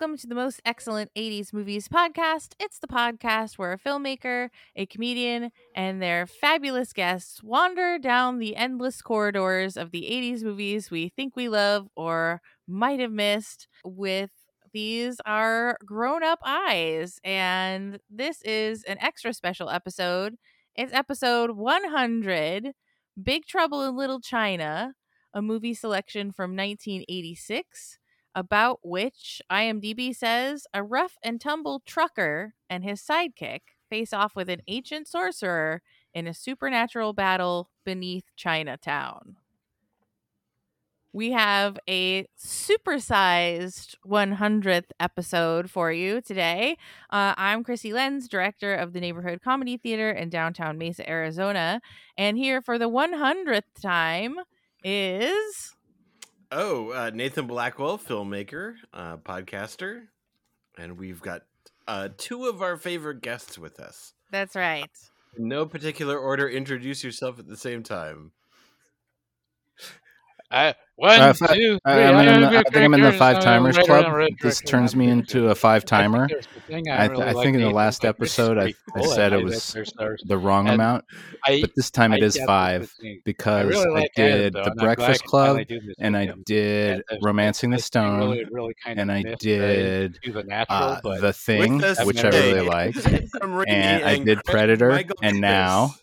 Welcome to the most excellent 80s movies podcast. It's the podcast where a filmmaker, a comedian, and their fabulous guests wander down the endless corridors of the 80s movies we think we love or might have missed with these are grown up eyes. And this is an extra special episode. It's episode 100 Big Trouble in Little China, a movie selection from 1986 about which IMDb says a rough and tumble trucker and his sidekick face off with an ancient sorcerer in a supernatural battle beneath Chinatown. We have a supersized 100th episode for you today. Uh, I'm Krissy Lenz, director of the Neighborhood Comedy Theatre in downtown Mesa, Arizona. And here for the 100th time is Oh, uh, Nathan Blackwell, filmmaker, uh, podcaster, and we've got uh, two of our favorite guests with us. That's right. In no particular order, introduce yourself at the same time. Uh, one, Uh, two, fi- three. I, I'm in the, I think I'm in the five uh, timers right club. around This turns me into a five timer. think there's I, I th- really I like think in the last episode I, I cool said it was there's- there's- the wrong and amount, but this time it is five because really I like Ed, did though, the and I'm glad I Breakfast Club and I did Romancing the Stone really, really kind and I did uh, the thing, which I really liked, and I did Predator, and now Davis.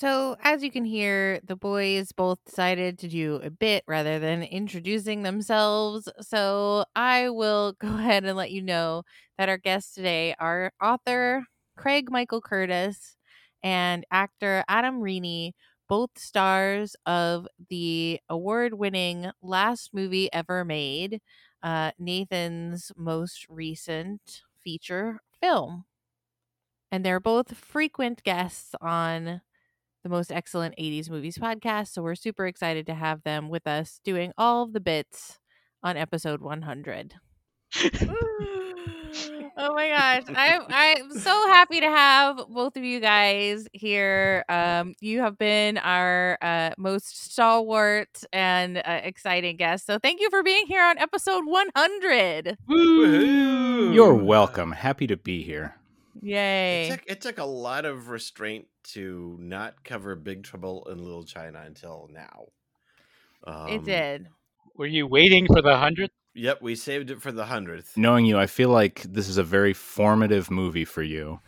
So, as you can hear, the boys both decided to do a bit rather than introducing themselves. So, I will go ahead and let you know that our guests today are author Craig Michael Curtis and actor Adam Rini, both stars of the award winning last movie ever made, uh, Nathan's most recent feature film. And they're both frequent guests on the most excellent 80s movies podcast. So we're super excited to have them with us doing all of the bits on episode 100. oh my gosh. I'm I'm so happy to have both of you guys here. Um you have been our uh most stalwart and uh, exciting guest So thank you for being here on episode 100. Woohoo! you're welcome. Happy to be here. Yay. It took, it took a lot of restraint to not cover Big Trouble in Little China until now. it Um, did. were you waiting for the hundredth? Yep, we saved it for the hundredth. Knowing you, I feel like this is a very formative movie for you.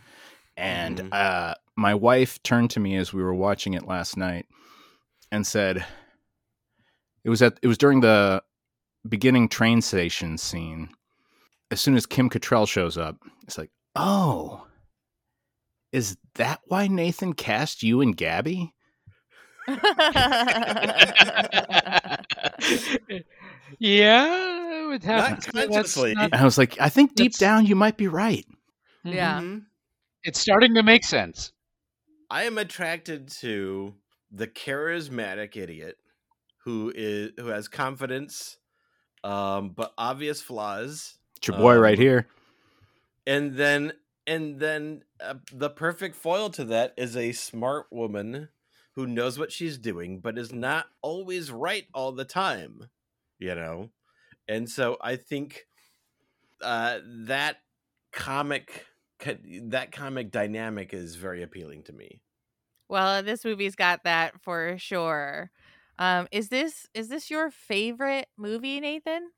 And Mhm. uh, my wife turned to me as we were watching it last night and said, "It was at it was during the beginning train station scene. As soon as Kim Cattrall shows up, it's like, oh, is that why Nathan cast you and Gabby? yeah, it would have Not consciously. not- I was like, I think deep That's- down you might be right. Yeah. Mhm. it's starting to make sense. I am attracted to the charismatic idiot who is who has confidence, um, but obvious flaws. It's your boy right Um, here. And then and then uh, the perfect foil to that is a smart woman who knows what she's doing but is not always right all the time you know and so i think uh that comic that comic dynamic is very appealing to me Well, this movie's got that for sure. Um, is this is this your favorite movie, Nathan?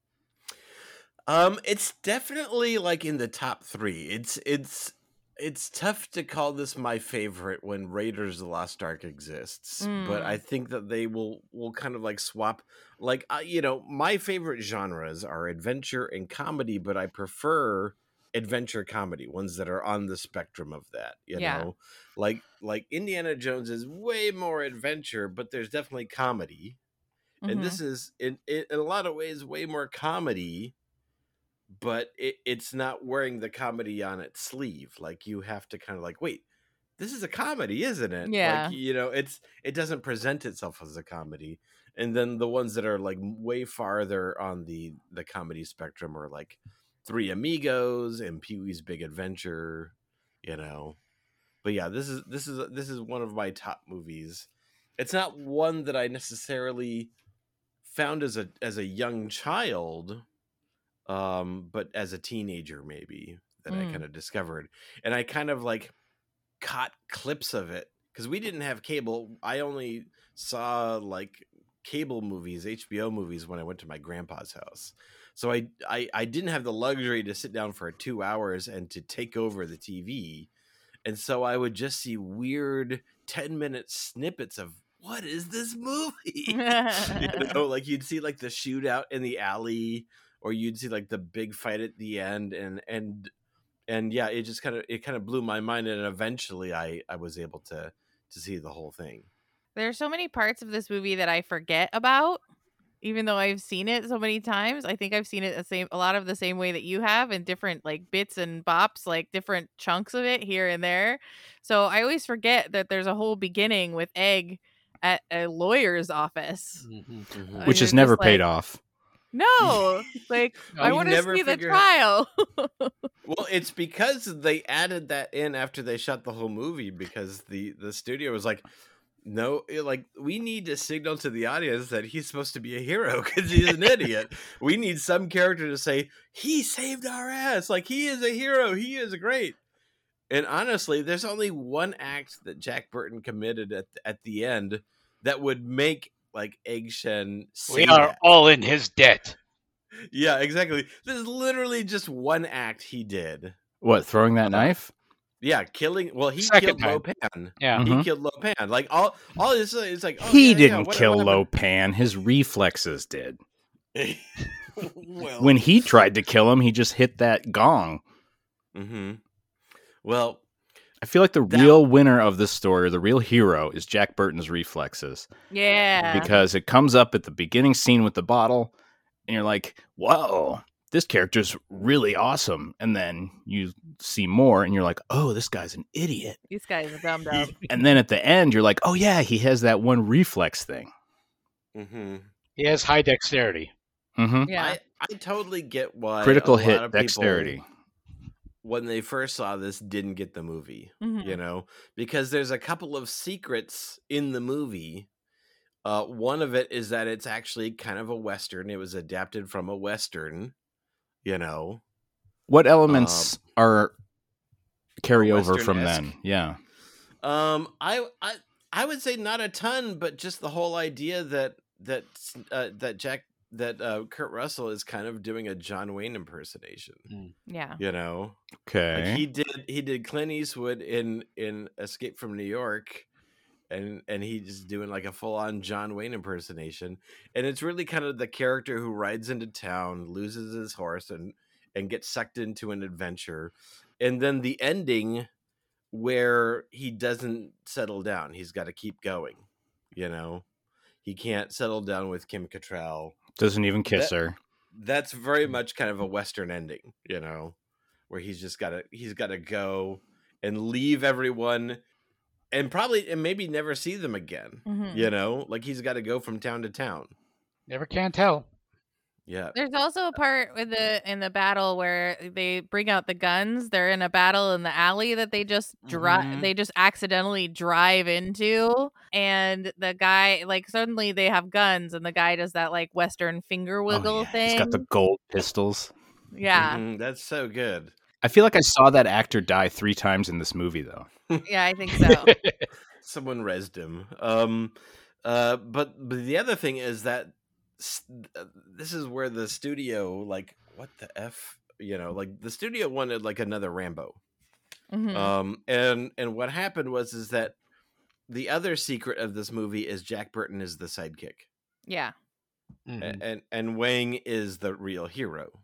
Um, it's definitely like in the top three. It's it's it's tough to call this my favorite when Raiders of the Lost Ark exists, but Mm. I think that they will will kind of like swap. Like uh, you know, my favorite genres are adventure and comedy, but I prefer adventure comedy ones that are on the spectrum of that. You Yeah. know, like like Indiana Jones is way more adventure, but there's definitely comedy and Mhm. this is in, in in a lot of ways way more comedy but it, it's not wearing the comedy on its sleeve like you have to kind of like wait this is a comedy isn't it? Yeah. like you know it's it doesn't present itself as a comedy and then the ones that are like way farther on the the comedy spectrum are like three amigos and pee-wee's big adventure you know? But yeah this is this is this is one of my top movies. It's not one that i necessarily found as a as a young child um, but as a teenager maybe that I Mm. kind of discovered, and I kind of like caught clips of it because we didn't have cable. I only saw like cable movies, HBO movies when I went to my grandpa's house. So I, I I didn't have the luxury to sit down for two hours and to take over the TV, and so I would just see weird ten minute snippets of what is this movie? you know, like you'd see like the shootout in the alley, or you'd see like the big fight at the end, and and and yeah, it just kind of it kind of blew my mind, and eventually I I was able to to see the whole thing. There's so many parts of this movie that I forget about, even though I've seen it so many times. I think I've seen it the same a lot of the same way that you have in different like bits and bops, like different chunks of it here and there. So I always forget that there's a whole beginning with Egg at a lawyer's office. Mhm. Mhm. I which mean, has never paid like- off. No, like No, I want to see the trial. Well, it's because they added that in after they shot the whole movie because the the studio was like, no, eh, like we need to signal to the audience that he's supposed to be a hero because he's an idiot. We need some character to say he saved our ass, like he is a hero, he is great. And honestly, there's only one act that Jack Burton committed at at the end that would make like Egg Shen. We are that. all in his debt. Yeah, exactly. This is literally just one act he did. What, throwing that knife? Yeah, killing. Well, he Second killed time. Lo Pan. Yeah. He killed Lo Pan. Like all, all this is like oh, he yeah, yeah, didn't what- kill whatever. Lo Pan. His reflexes did. well, When he tried to kill him, he just hit that gong. hmm Well, I feel like the That- real winner of this story, or the real hero, is Jack Burton's reflexes. yeah. Because it comes up at the beginning scene with the bottle, and you're like, whoa, this character's really awesome. And then you see more, and you're like, oh, this guy's an idiot. This guys a dumb dumb. And then at the end, you're like, oh, yeah, he has that one reflex thing. Mm-hmm. He has high dexterity. Mm-hmm. Yeah. I, I totally get why Critical a lot hit of people, dexterity. When they first saw this didn't get the movie. Mhm. you know because there's a couple of secrets in the movie uh one of it is that it's actually kind of a western it was adapted from a western you know What elements are carryover from then? Yeah. um i i i would say not a ton but just the whole idea that that uh, that jack that uh kurt russell is kind of doing a john wayne impersonation yeah. you know Okay. Like he did he did Clint Eastwood in in Escape from New York and and he's doing like a full on John Wayne impersonation and it's really kind of the character who rides into town loses his horse and and gets sucked into an adventure and then the ending where he doesn't settle down he's got to keep going you know he can't settle down with Kim Cattrall Doesn't even kiss That- her. that's very much kind of a western ending you know where he's just gotta he's gotta go and leave everyone and probably and maybe never see them again Mhm. you know like he's got to go from town to town Never can tell. Yeah There's also a part with the in the battle where they bring out the guns. They're in a battle in the alley that they just drive. Mhm. They just accidentally drive into, and the guy like suddenly they have guns, and the guy does that like Western finger Oh, wiggle yeah. thing. He's got the gold pistols. yeah, Mhm, that's so good I feel like I saw that actor die three times in this movie, though. yeah, I think so. someone resed him um uh but but the other thing is that s- this is where the studio like what the f you know like the studio wanted like another rambo Mhm. Um, and and what happened was is that the other secret of this movie is Jack Burton is the sidekick, yeah, a- Mhm. and and Wang is the real hero.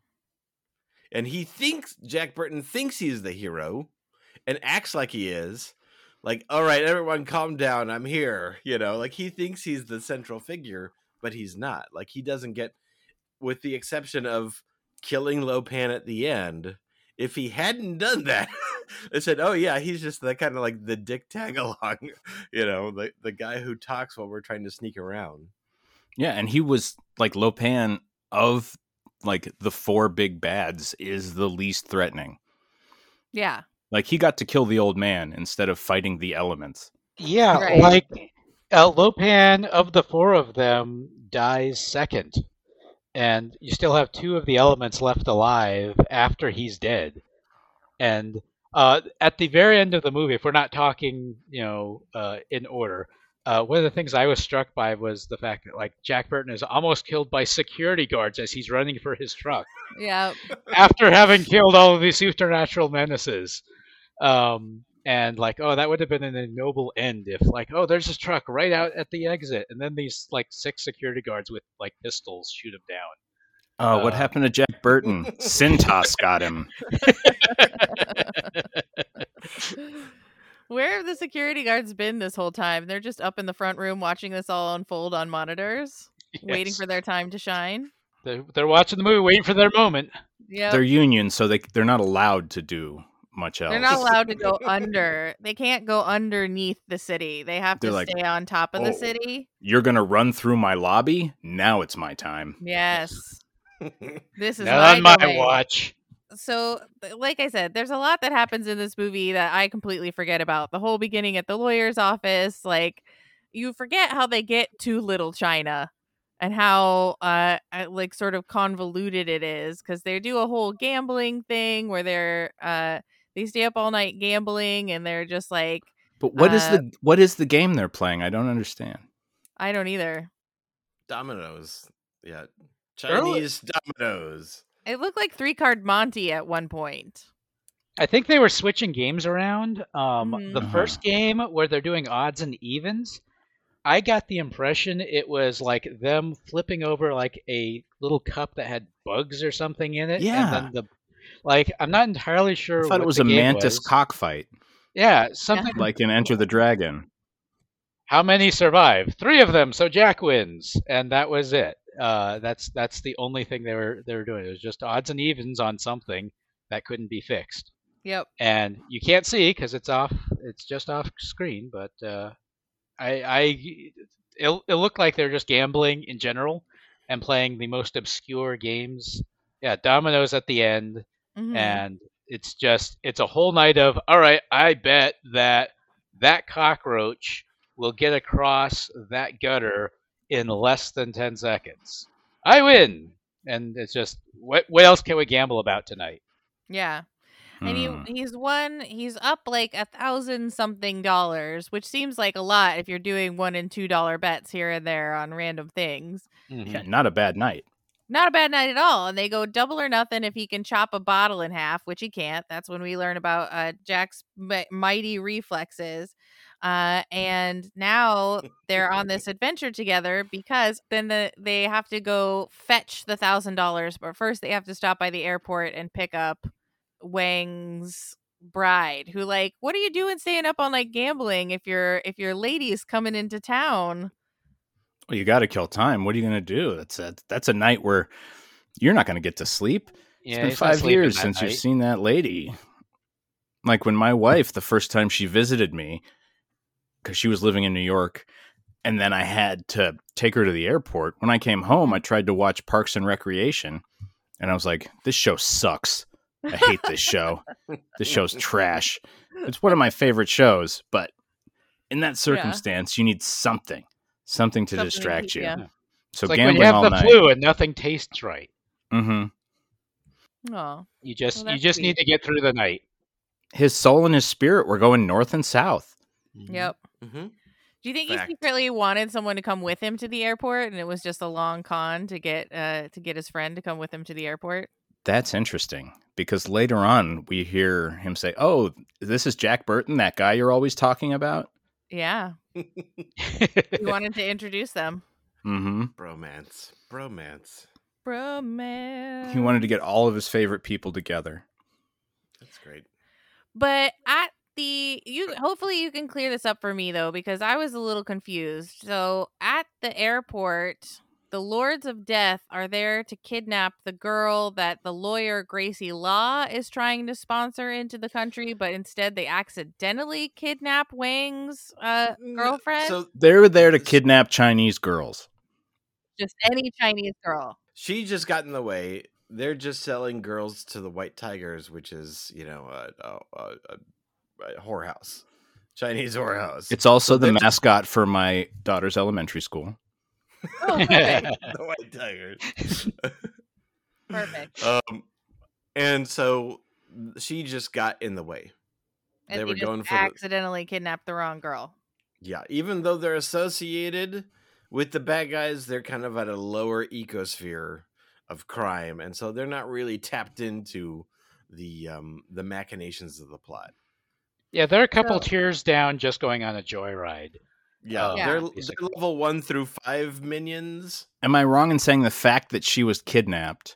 And he thinks Jack Burton thinks he's the hero, and acts like he is. Like, all right, everyone, calm down. I'm here. You know, like he thinks he's the central figure, but he's not. Like he doesn't get, with the exception of killing Lo Pan at the end. If he hadn't done that, they said, "Oh yeah, he's just the kind of like the dick tag along, you know, the the guy who talks while we're trying to sneak around." Yeah, and he was like Lo Pan of like the four big bads is the least threatening. yeah, Like he got to kill the old man instead of fighting the elements. Yeah, Right. like uh, Lo Pan of the four of them dies second, and you still have two of the elements left alive after he's dead. And uh, at the very end of the movie, if we're not talking, you know, uh, in order, uh, one of the things I was struck by was the fact that like Jack Burton is almost killed by security guards as he's running for his truck Yeah. after having killed all of these supernatural menaces. Um, and like, oh, that would have been an ignoble end if like, oh, there's this truck right out at the exit, and then these like six security guards with like pistols shoot him down. Oh, what Uh, happened to Jack Burton? Cintas got him. Where have the security guards been this whole time? They're just up in the front room watching this all unfold on monitors, waiting for their time to shine. They're, they're watching the movie, waiting for their moment. Yeah. They're union, so they they're not allowed to do much else. They're not allowed to go under. They can't go underneath the city. They have They're to like, stay on top of the "Oh." city. You're gonna run through my lobby. Now it's my time. Yes. This is Not my on my domain. watch. so like i said there's a lot that happens in this movie that i completely forget about the whole beginning at the lawyer's office like you forget how they get to little china and how uh uh, like sort of convoluted it is because they do a whole gambling thing where they're uh they stay up all night gambling and they're just like But what is Uh, the what is the game they're playing? I don't understand. i don't either Dominoes. Yeah. Early- Chinese dominoes. it looked like three card monty at one point I think they were switching games around. Um, Mhm. The Uh-huh. first game where they're doing odds and evens, I got the impression it was like them flipping over like a little cup that had bugs or something in it. Yeah. And then the like, I'm not entirely sure. I thought what it was a mantis was. cockfight, Yeah, something. like in Enter the Dragon. How many survive? Three of them, so Jack wins, and that was it. Uh, that's that's the only thing they were they were doing. It was just odds and evens on something that couldn't be fixed. yep and you can't see because it's off. It's just off screen. But uh, I, I, it, it looked like they're just gambling in general and playing the most obscure games. Yeah, dominoes at the end, Mhm. and it's just it's a whole night of all right. I bet that that cockroach will get across that gutter in less than ten seconds. I win, and it's just what what else can we gamble about tonight? yeah and Hmm. he he's won he's up like a thousand something dollars which seems like a lot if you're doing one and two dollar bets here and there on random things Yeah, not a bad night. Not a bad night at all and they go double or nothing if he can chop a bottle in half which he can't that's when we learn about uh, jack's mi- mighty reflexes uh, and now they're on this adventure together because then the, they have to go fetch the thousand dollars but first they have to stop by the airport and pick up Wang's bride who like what are you doing staying up on like gambling if your if your lady's coming into town Well, you got to kill time. What are you going to do? That's a that's a night where you're not going to get to sleep. It's Yeah, been he's not five years since you've seen that lady. Like when my hmm. wife, the first time she visited me, because she was living in New York, and then I had to take her to the airport. When I came home, I hmm. tried to watch Parks and Recreation, and I was like, "This show sucks. I hate this show. This show's trash. It's one of my favorite shows, but in that circumstance, you need something, something to Something distract keep you. ya. So It's like when you have all the night. flu and nothing tastes right. Mm-hmm. oh You just Well, you just sweet. need to get through the night. His soul and his spirit were going north and south. yep Mm-hmm. Do you think Fact. he secretly wanted someone to come with him to the airport, and it was just a long con to get uh to get his friend to come with him to the airport? That's interesting because later on we hear him say, "Oh, this is Jack Burton, that guy you're always talking about." Yeah, he wanted to introduce them. Mm-hmm. Bromance. Bromance. Bro, man. He wanted to get all of his favorite people together. That's great. but at the you hopefully you can clear this up for me though because I was a little confused. So at the airport, the Lords of Death are there to kidnap the girl that the lawyer Gracie Law is trying to sponsor into the country, but instead they accidentally kidnap Wang's uh, Mm, girlfriend. So they're there to kidnap Chinese girls. just any Chinese girl. she just got in the way. They're just selling girls to the White Tigers, which is, you know, a, a, a, a whorehouse, Chinese whorehouse. It's also So the they're just- mascot for my daughter's elementary school. Oh, perfect. the white tiger. perfect. Um, and so she just got in the way. And they they were just going for the- accidentally kidnapped the wrong girl. Yeah, even though they're associated with the bad guys, they're kind of at a lower ecosphere of crime, and so they're not really tapped into the um the machinations of the plot. Yeah, they're a couple So- tiers down just going on a joyride. Yeah, Oh, Yeah. they're, they're level one through five minions. Am I wrong in saying the fact that she was kidnapped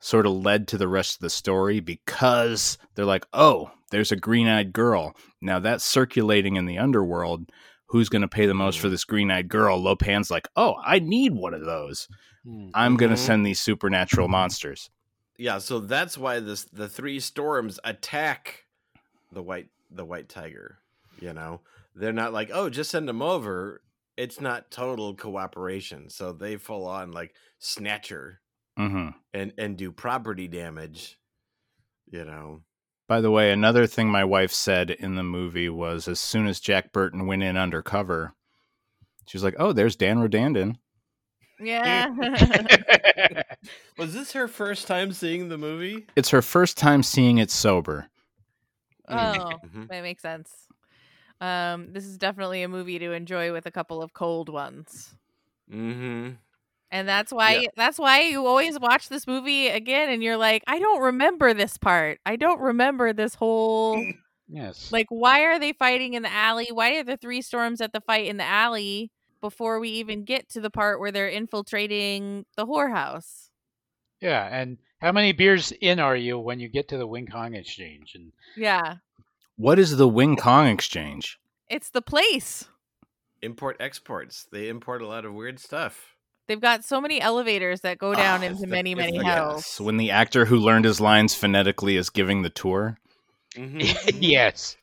sort of led to the rest of the story because they're like, oh, there's a green eyed girl. Now that's circulating in the underworld. Who's going to pay the most for mm. this green eyed girl? Lo Pan's like, oh, I need one of those. Mm. I'm going to mm-hmm. send these supernatural monsters. Yeah, so that's why this the three storms attack the white the white tiger. You know, they're not like, oh, just send them over. It's not total cooperation, so they full on like snatcher hmm and and do property damage. You know, By the way, another thing my wife said in the movie was as soon as Jack Burton went in undercover, she was like, oh, there's Dan Rodandin. Yeah. was this her first time seeing the movie? It's her first time seeing it sober. oh, Mhm. that makes sense. Um, this is definitely a movie to enjoy with a couple of cold ones. Mm-hmm. And that's why that's why you always watch this movie again and you're like, I don't remember this part. I don't remember this whole yes. like why are they fighting in the alley? Why are the three storms at the fight in the alley before we even get to the part where they're infiltrating the whorehouse? yeah, and how many beers in are you when you get to the Wing Kong exchange? And Yeah. What is the Wing Kong exchange? It's the place. Import exports. They import a lot of weird stuff. They've got so many elevators that go down Ah, into the- many, many the- hells. Yes, when the actor who learned his lines phonetically is giving the tour. Mhm. yes.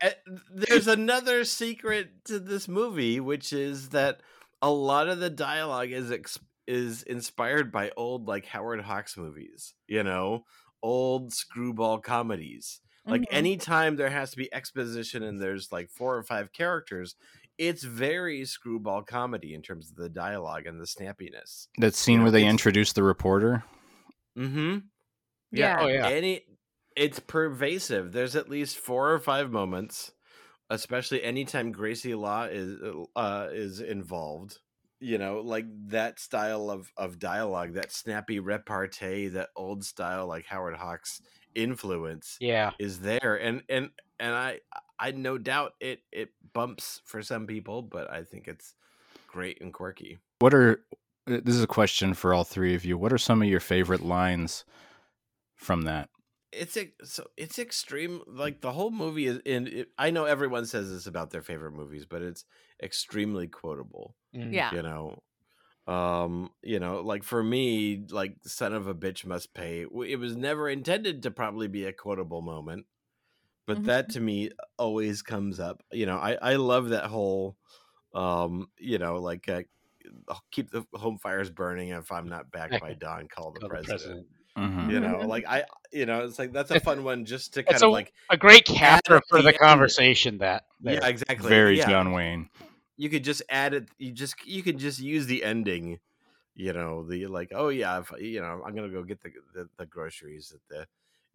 Uh, There's another secret to this movie, which is that a lot of the dialogue is ex- is inspired by old like Howard Hawks movies. You know, old screwball comedies. Like Mhm. anytime there has to be exposition and there's like four or five characters, it's very screwball comedy in terms of the dialogue and the snappiness. That scene know, where they introduce the reporter. Mm-hmm. Yeah. Oh yeah. Any it's pervasive. There's at least four or five moments, especially anytime Gracie Law is uh is involved. You know, like that style of of dialogue, that snappy repartee, that old style like Howard Hawks influence Yeah. is there. And and and I I no doubt it it bumps for some people, but I think it's great and quirky. What are uh, this is a question for all three of you. What are some of your favorite lines from that? it's ex- so it's extreme like the whole movie is in it, i know everyone says this about their favorite movies but it's extremely quotable Mm. Yeah. you know um you know like for me like son of a bitch must pay it was never intended to probably be a quotable moment but Mhm. that to me always comes up you know i i love that whole um you know like uh, keep the home fires burning if i'm not back Back by dawn call the Call the president president. Mhm. you know like i you know it's like that's a fun one just to kind It's of a, like a great add capper for the the conversation that yeah exactly Very yeah. John Wayne. You could just add it you just you could just use the ending you know the like oh yeah if you know i'm gonna go get the the, the groceries at the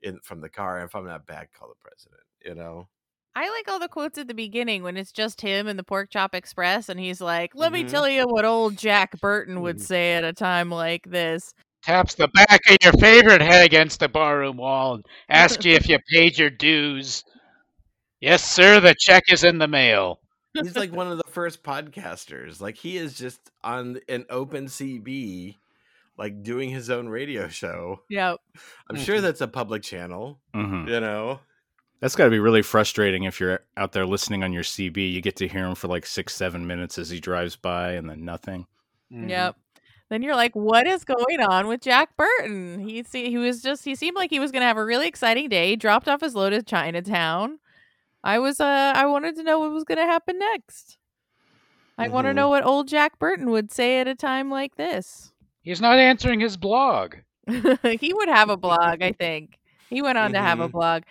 in from the car if i'm not back call the president you know I like all the quotes at the beginning when it's just him and the Pork Chop Express, and he's like, "Let me Mhm. tell you what old Jack Burton would Mhm. say at a time like this." Taps the back of your favorite head against the barroom wall and asks you if you paid your dues. Yes, sir, the check is in the mail. He's like one of the first podcasters like he is just on an open cb like doing his own radio show Yep. i'm sure Mhm. that's a public channel hmm you know That's got to be really frustrating if you're out there listening on your CB. You get to hear him for like six, seven minutes as he drives by, and then nothing. Mm-hmm. Yep. Then you're like, "What is going on with Jack Burton?" He see, he was just he seemed like he was gonna have a really exciting day. He dropped off his load at Chinatown. I was uh I wanted to know what was gonna happen next. I want to Mhm. know what old Jack Burton would say at a time like this. He's not answering his blog. he would have a blog, I think. He went on to have a Mhm. blog.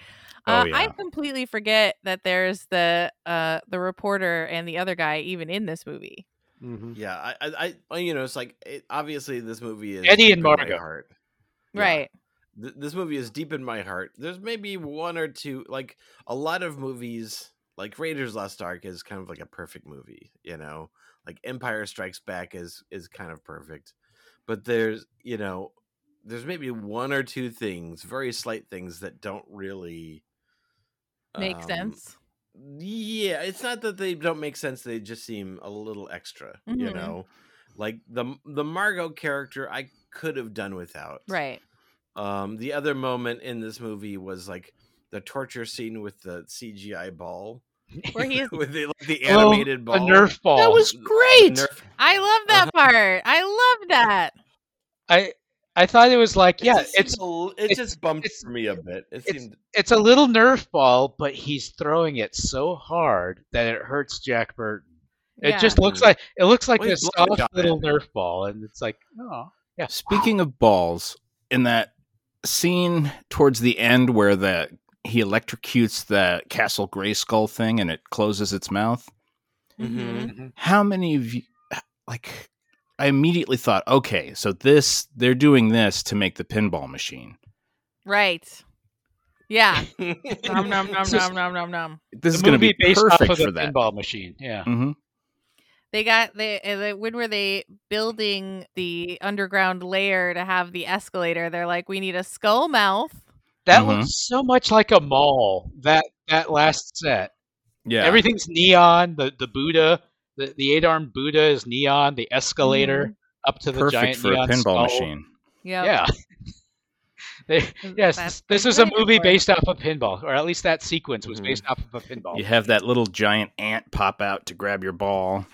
Oh, Uh, yeah. I completely forget that there's the uh the reporter and the other guy even in this movie. Mhm. Yeah, I, I, I you know, it's like it, obviously this movie is Eddie and in my Margot. heart. Yeah. Th- this movie is deep in my heart. There's maybe one or two, like a lot of movies, like Raiders Lost Ark is kind of like a perfect movie, you know. Like Empire Strikes Back is is kind of perfect, but there's you know, there's maybe one or two things, very slight things that don't really Make um, sense. yeah, it's not that they don't make sense; they just seem a little extra. You Mhm. know, like the the Margo character, I could have done without. Right. Um, the other moment in this movie was like the torture scene with the CGI ball, Where he's with the, like, the Oh, animated the ball. Nerf ball. That was great. Nerf- I love that Uh-huh. part. I love that. I I thought it was like yeah, just seemed it's a l- it it's- just bumped it's- for me a bit. It it's- seemed it's a little Nerf ball, but he's throwing it so hard that it hurts Jack Burton. It Yeah. just looks like it looks like Well, this soft on it. little Nerf ball, and it's like oh yeah. Speaking of balls, in that scene towards the end where the he electrocutes the Castle Gray Skull thing and it closes its mouth, Mhm. how many of you like I immediately thought, okay, so this they're doing this to make the pinball machine. Right. Yeah. nom nom nom nom nom nom nom. This the is going to be based off perfect of the for that. pinball machine. Yeah. hmm They got they, uh, when were they building the underground layer to have the escalator? They're like, we need a skull mouth. That Mhm. looks so much like a mall. That that last set. Yeah, Everything's neon. The the Buddha, the, the eight armed Buddha is neon. The escalator up to the perfect giant for a pinball skull. machine. Yep. Yeah. They, yes, That's this is a movie based off of pinball, or at least that sequence was Mhm. based off of a pinball. You have that little giant ant pop out to grab your ball.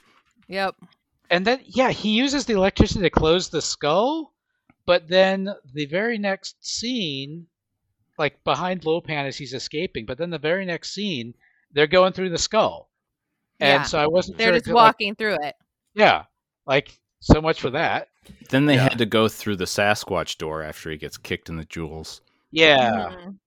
Yep. And then, yeah, he uses the electricity to close the skull, but then the very next scene, like behind Lo Pan as he's escaping, but then the very next scene, they're going through the skull. And Yeah. so I wasn't They're sure. just if, like, walking through it. yeah, like so much for that. Then they Yeah. had to go through the Sasquatch door after he gets kicked in the jewels. Yeah. Mhm.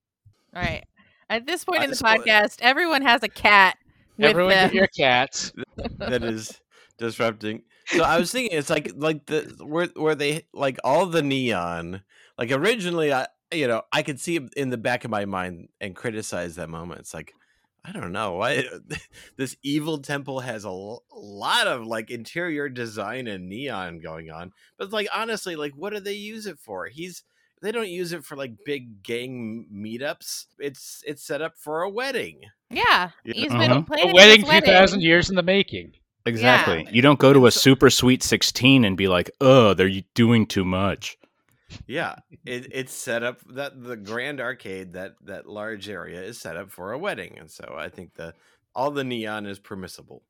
All right. At this point I in the just- podcast, everyone has a cat with Everyone them. get your cats. that is disrupting. So I was thinking, it's like like the where where they like all the neon. Like originally, I you know I could see it in the back of my mind and criticize that moment. It's like I don't know why this evil temple has a l- lot of like interior design and neon going on, but like honestly, like what do they use it for? He's they don't use it for like big gang meetups. It's it's set up for a wedding. Yeah. Yeah. He's Uh-huh. been A wedding this two thousand years in the making. Exactly. You don't go to a super sweet 16 and be like, oh, they're doing too much. Yeah, it, it's set up that the grand arcade that that large area is set up for a wedding, and so I think the all the neon is permissible.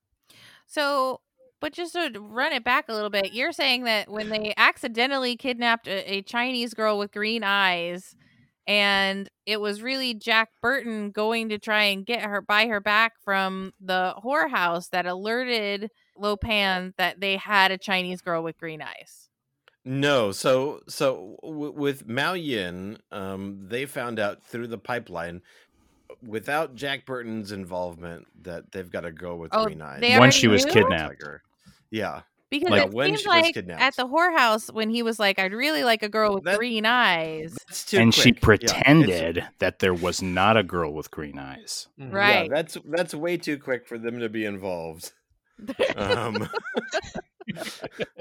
So, but just to run it back a little bit, you're saying that when they accidentally kidnapped a, a Chinese girl with green eyes, and it was really Jack Burton going to try and get her, buy her back from the whorehouse that alerted Lo Pan that they had a Chinese girl with green eyes. No, so so w- with Miao Yin, um, they found out through the pipeline, without Jack Burton's involvement, that they've got a girl with Oh, green eyes. they When she was knew? kidnapped. Yeah, Because Like, it when seems she was like kidnapped. at the whorehouse when he was like, "I'd really like a girl with That- green eyes." that's too and she quick. Yeah, pretended that there was not a girl with green eyes. Mhm. Right. Yeah, that's that's way too quick for them to be involved. Um,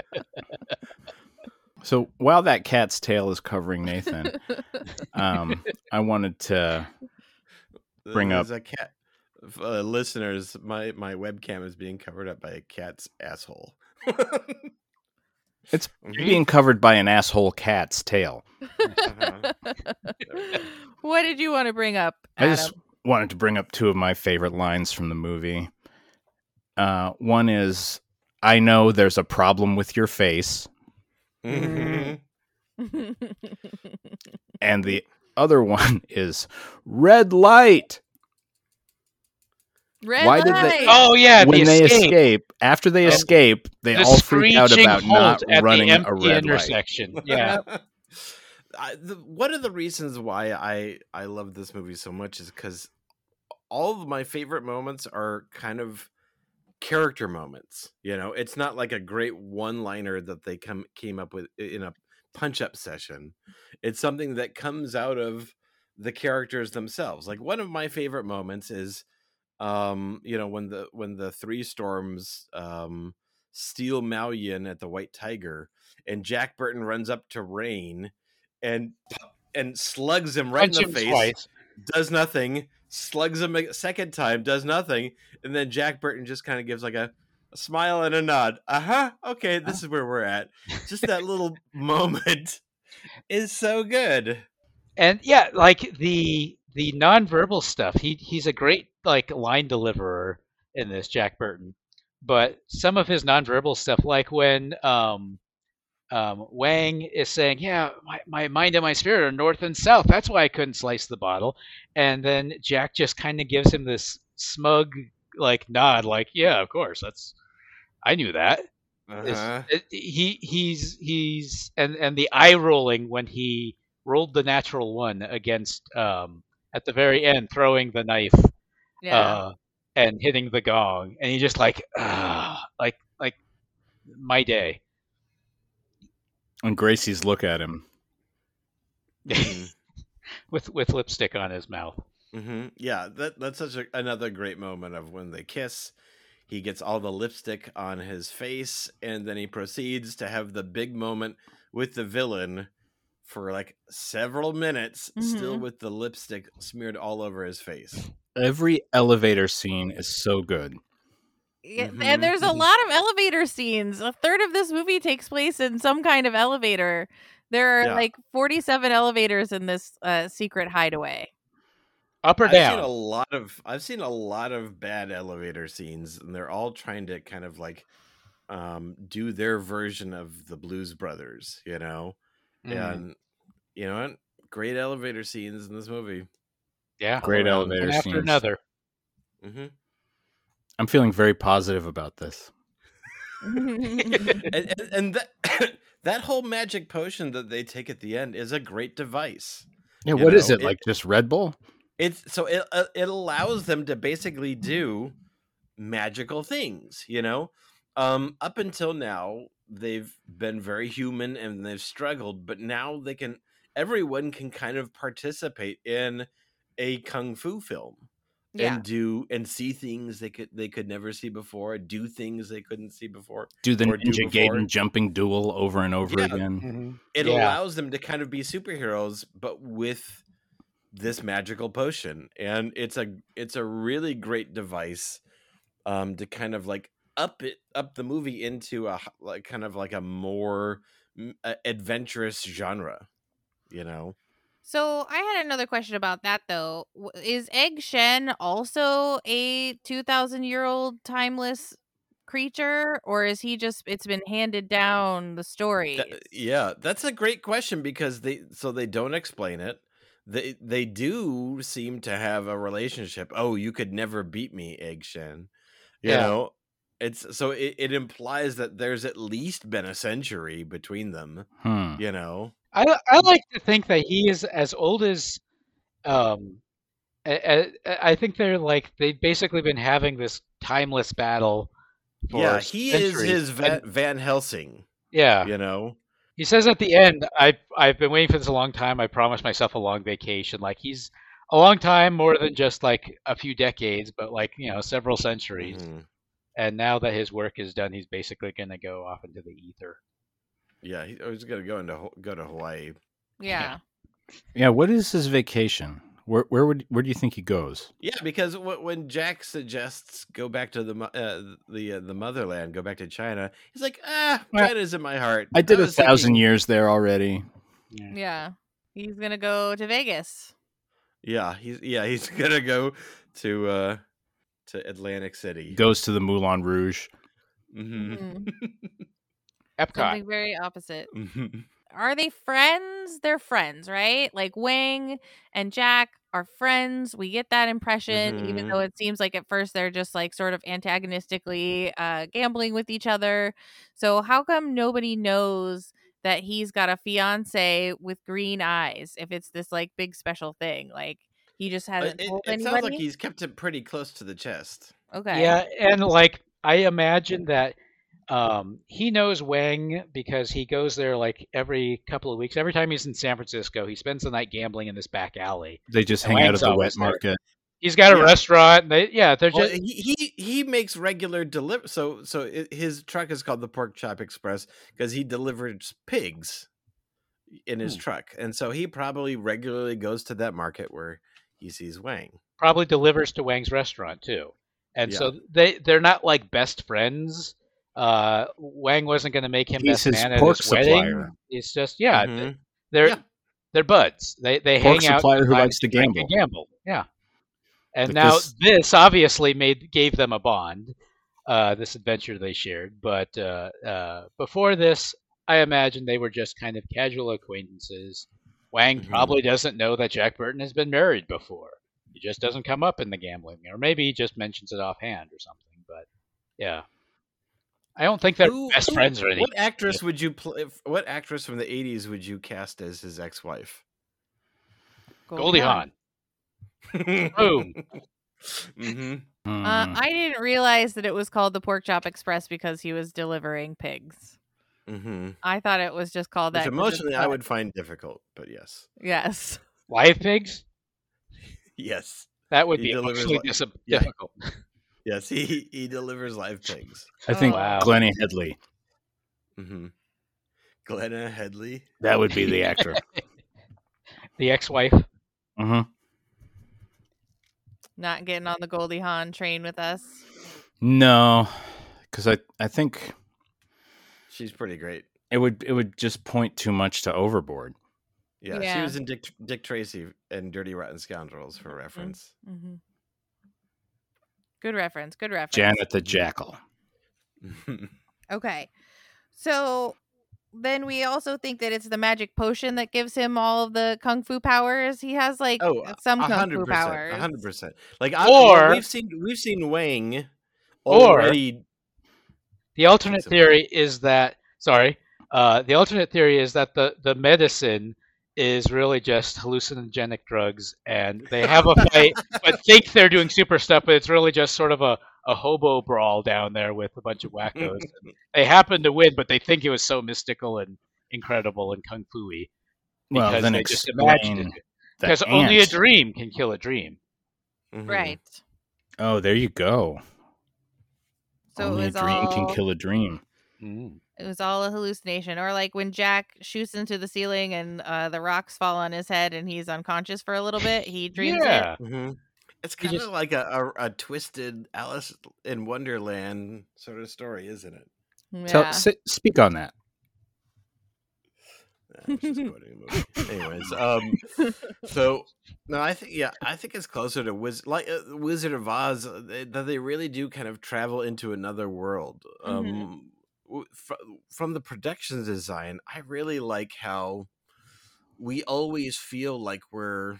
So while that cat's tail is covering Nathan, um, I wanted to. Bring up- There's a cat. f- Uh, listeners, my my webcam is being covered up by a cat's asshole. It's Mhm. being covered by an asshole cat's tail. What did you want to bring up? I just wanted to bring up two of my favorite lines from the movie. Uh, one is, "I know there's a problem with your face," Mhm. and the other one is, "Red light." Red Why did they- light. Oh yeah, when the they escape. escape, after they And escape, they the all freak out about not running the a empty red light. Yeah. I, the, one of the reasons why I I love this movie so much is because all of my favorite moments are kind of character moments. You know, it's not like a great one liner that they come came up with in a punch up session. It's something that comes out of the characters themselves. Like one of my favorite moments is um you know when the when the three storms um steal Yin at the White Tiger and Jack Burton runs up to Rain and and slugs him right Punch in the face twice. does nothing, slugs him a second time, does nothing, and then Jack Burton just kind of gives like a, a smile and a nod. Uh huh. Okay, this is where we're at. Just that little moment is so good. and yeah, like the the nonverbal stuff. He he's a great like line deliverer in this Jack Burton, but some of his nonverbal stuff, like when um, um, Wang is saying, "Yeah, my, my mind and my spirit are north and south. That's why I couldn't slice the bottle," and then Jack just kind of gives him this smug like nod, like, "Yeah, of course, that's I knew that." Uh-huh. it- he he's he's and and the eye rolling when he rolled the natural one against um at the very end throwing the knife Yeah. uh and hitting the gong and he just like ah like like my day And Gracie's look at him. With with lipstick on his mouth hmm Yeah, that that's such a, another great moment of when they kiss. He gets all the lipstick on his face, and then he proceeds to have the big moment with the villain for like several minutes, still Mhm. with the lipstick smeared all over his face. Every elevator scene is so good. Yeah, Mhm. And there's a lot of elevator scenes. A third of this movie takes place in some kind of elevator. There are Yeah. like 47 elevators in this uh, secret hideaway. up or I've seen a lot of I've seen a lot of bad elevator scenes, and they're all trying to kind of like um, do their version of the Blues Brothers, you know. Mm, And you know what? Great elevator scenes in this movie. yeah Great around. elevator one after scenes. another hmm I'm feeling very positive about this. and and, and that that whole magic potion that they take at the end is a great device. Yeah, You what is know, it, it- like? Just Red Bull? It's so it uh, it allows them to basically do magical things. You know, um, up until now they've been very human and they've struggled, but now they can. Everyone can kind of participate in a kung fu film. yeah. and do and see things they could they could never see before, do things they couldn't see before. Do the Or do Ninja before. Gaiden jumping duel over and over Yeah. again? It Yeah. allows them to kind of be superheroes, but with this magical potion, and it's a it's a really great device um, to kind of like up it up the movie into a like kind of like a more uh, adventurous genre, you know. So I had another question about that though. Is Egg Shen also a 2000 year old timeless creature or is he just it's been handed down the story? That- yeah, that's a great question because they so they don't explain it. They they do seem to have a relationship. Oh, you could never beat me, Egg Shen. You Yeah. know, it's so it, it implies that there's at least been a century between them. Hmm. You know, I I like to think that he is as old as um I, I I think they're like they've basically been having this timeless battle for yeah, he is his Van, And- Van Helsing. yeah You know, he says at the end I I've been waiting for this a long time I promised myself a long vacation like he's a long time more than just like a few decades but like you know several centuries Mhm. And now that his work is done he's basically going to go off into the ether yeah, he, oh, he's gonna go into go to Hawaii. yeah. Yeah, what is his vacation? Where where would where do you think he goes? Yeah, because wh- when Jack suggests go back to the uh, the uh, the motherland, go back to China, he's like, ah, Well, China's in my heart. I did a thousand thinking- years there already. Yeah. He's going to go to Vegas. Yeah, he's yeah he's gonna go to uh to Atlantic City. Goes to the Moulin Rouge. hmm Mm, Epcot Something very opposite. hmm Are they friends? They're friends, right? Like Wang and Jack are friends. We get that impression, even though it seems like at first they're just like sort of antagonistically uh, gambling with each other. So how come nobody knows that he's got a fiance with green eyes. If it's this like big special thing, like he just Uh, hasn't It, told it anybody. sounds like he's kept it pretty close to the chest. okay. Yeah, and like I imagine that um, he knows Wang because he goes there like every couple of weeks. Every time he's in San Francisco, he spends the night gambling in this back alley. They just And hang out at the always wet there. market. He's got a Yeah. restaurant. And they, yeah, they're Well, just he, he he makes regular deliver. So so it, his truck is called the Pork Chop Express because he delivers pigs in his Hmm. truck, and so he probably regularly goes to that market where he sees Wang. probably delivers to Wang's restaurant too. And Yeah. so they they're not like best friends. Uh, Wang wasn't going to make him He's best man at his wedding. It's just yeah, Mhm. they're Yeah. they're buds. They they Pork hang out. supplier who likes to gamble. Gamble, yeah. And But now this- this... obviously made gave them a bond. Uh, this adventure they shared, but uh, uh, before this, I imagine they were just kind of casual acquaintances. Wang Mhm. probably doesn't know that Jack Burton has been married before. It just doesn't come up in the gambling, or maybe he just mentions it offhand or something. But yeah, I don't think they're Who- best who- friends or anything. What actress would you play? What actress from the '80s would you cast as his ex-wife? Goldie Hawn. Boom. hmm Uh, Hmm. I didn't realize that it was called the Pork Chop Express because he was delivering pigs. Hmm I thought it was just called that. Which 'cause it's emotionally I would find difficult, but yes, Yes. Live pigs? yes, That would He be delivers emotionally li- dis- yeah. difficult. yes. He he delivers live pigs. I think Wow. Glenne Headly. hmm Glenna Headly. That would be the actor. The ex-wife. Mm-hmm. Not getting on the Goldie Hawn train with us. No, because I I think She's pretty great. it would it would just point too much to Overboard. Yeah, she was in Dick Dick Tracy and Dirty Rotten Scoundrels for reference. Mm-hmm. Good reference. Good reference. Janet the Jackal. Okay. So then we also think that it's the magic potion that gives him all of the kung fu powers. He has like oh, some kung hundred fu percent, powers. a hundred percent. Like, I, Or- we've seen we've seen Wang Or- already. The alternate theory is that sorry. Uh, the alternate theory is that the, the medicine is really just hallucinogenic drugs, and they have a fight, but think they're doing super stuff, but it's really just sort of a, a hobo brawl down there with a bunch of wackos. they happen to win, but they think it was so mystical and incredible and kung fu-y Well, because then they just imagined explain it. the Because only a dream can kill a dream. Mhm. Right. Oh, there you go. So Only it a dream all can kill a dream. it was all a hallucination. Or like when Jack shoots into the ceiling and uh, the rocks fall on his head and he's unconscious for a little bit. He dreams Yeah. Mhm. It's You kind of like a, a a twisted Alice in Wonderland sort of story, isn't it? it. Tell, Yeah. speak on that. I was just quoting a movie. Anyways, um, so no, I think yeah, I think it's closer to Wiz like uh, Wizard of Oz uh, they, that they really do kind of travel into another world. Um, w- fr- from the production design, I really like how we always feel like we're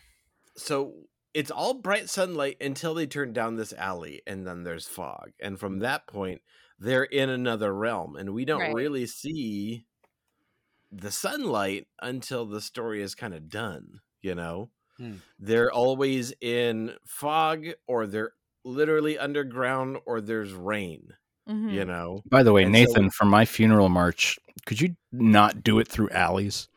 so it's all bright sunlight until they turn down this alley and then there's fog and from that point they're in another realm and we don't Right. really see the sunlight until the story is kind of done you know Hmm. they're always in fog or they're literally underground or there's rain Mhm. you know By the way, And so- Nathan, for my funeral march, could you not do it through alleys?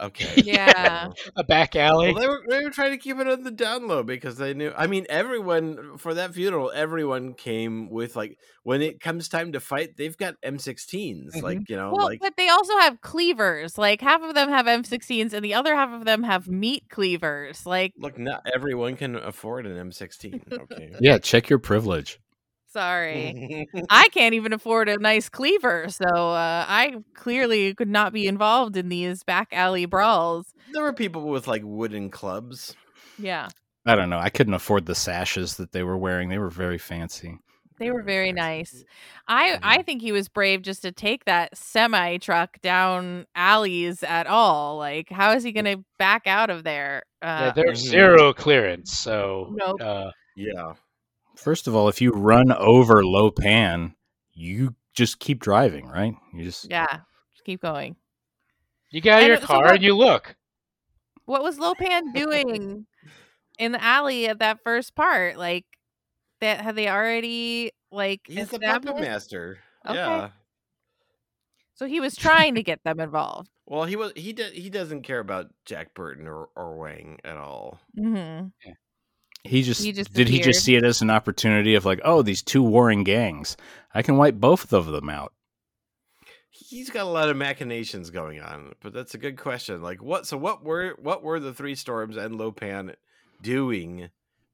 Okay Yeah. A back alley. Well, they were they were trying to keep it on the down low because they knew. I mean, everyone for that funeral, everyone came with like when it comes time to fight, they've got M16s. Mm-hmm. Like you know, Well, like but they also have cleavers. Like half of them have M16s, and the other half of them have meat cleavers. Like, look, not everyone can afford an M16. Okay. Yeah, check your privilege. Sorry, I can't even afford a nice cleaver, so uh, I clearly could not be involved in these back alley brawls. there were people with like wooden clubs. Yeah, I don't know. I couldn't afford the sashes that they were wearing. They were very fancy. they were very nice. I. I think he was brave just to take that semi truck down alleys at all. Like, how is he going to back out of there? Yeah, Uh, there's Mhm. zero clearance, so Nope. uh, Yeah. First of all, if you run over Lo Pan, you just keep driving, right? You just yeah, just keep going. You get out of And your so car what- and you look. What was Lo Pan doing in the alley at that first part? Like that had they already like He's the puppet master. Okay. Yeah. So he was trying to get them involved. Well, he was he did he doesn't care about Jack Burton or, or Wang at all. hmm He just, He just did he just see it as an opportunity of like, oh, these two warring gangs. I can wipe both of them out. He's got a lot of machinations going on, but that's a good question. Like what so what were what were the three storms and Lo Pan doing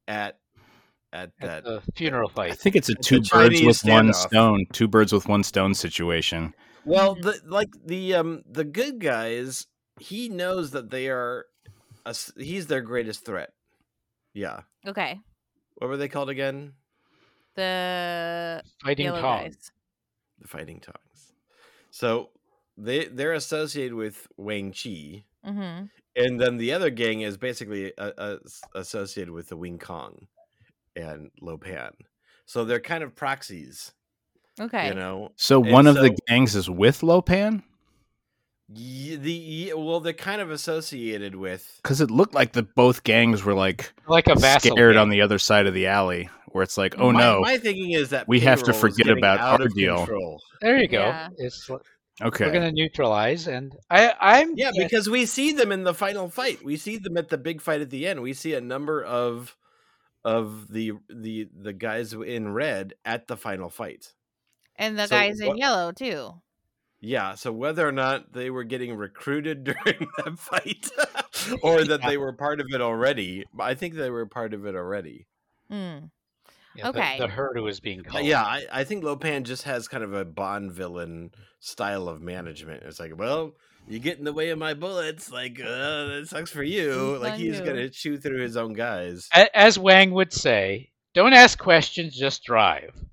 at at At that the funeral I think it's a It's a two birds Chinese with one stone, two birds with one stone situation. Well, Mhm. the like the um the good guys, he knows that they are a s he's their greatest threat. Yeah. Okay. What were they called again? The Fighting tongs. The Fighting tongs. So they they're associated with Wang Chi, hmm and then the other gang is basically uh, uh, s- associated with the Wing Kong and Lo Pan. So they're kind of proxies, Okay. you know. So And one of the gangs is with Lo Pan? Ye- the ye- well, they're kind of associated with Because it looked like the both gangs were like Like a vassal. scared gang. on the other side of the alley, where it's like, oh my, no, My thinking is that We have to forget about out our deal. control. There you go. Yeah. It's okay. we're gonna neutralize, and I I'm Yeah, because we see them in the final fight. We see them at the big fight at the end. We see a number of of the the the guys in red at the final fight. And the So guys in what- yellow too. Yeah, so whether or not they were getting recruited during that fight or that they were part of it already, I think they were part of it already. Mm. yeah, okay. The, herd who was being Uh, called. yeah, I, I think Lo Pan just has kind of a Bond villain style of management. It's like, well, you get in the way of my bullets, like uh, that sucks for you. It's Like he's gonna chew through his own guys. As Wang would say, don't ask questions, just drive.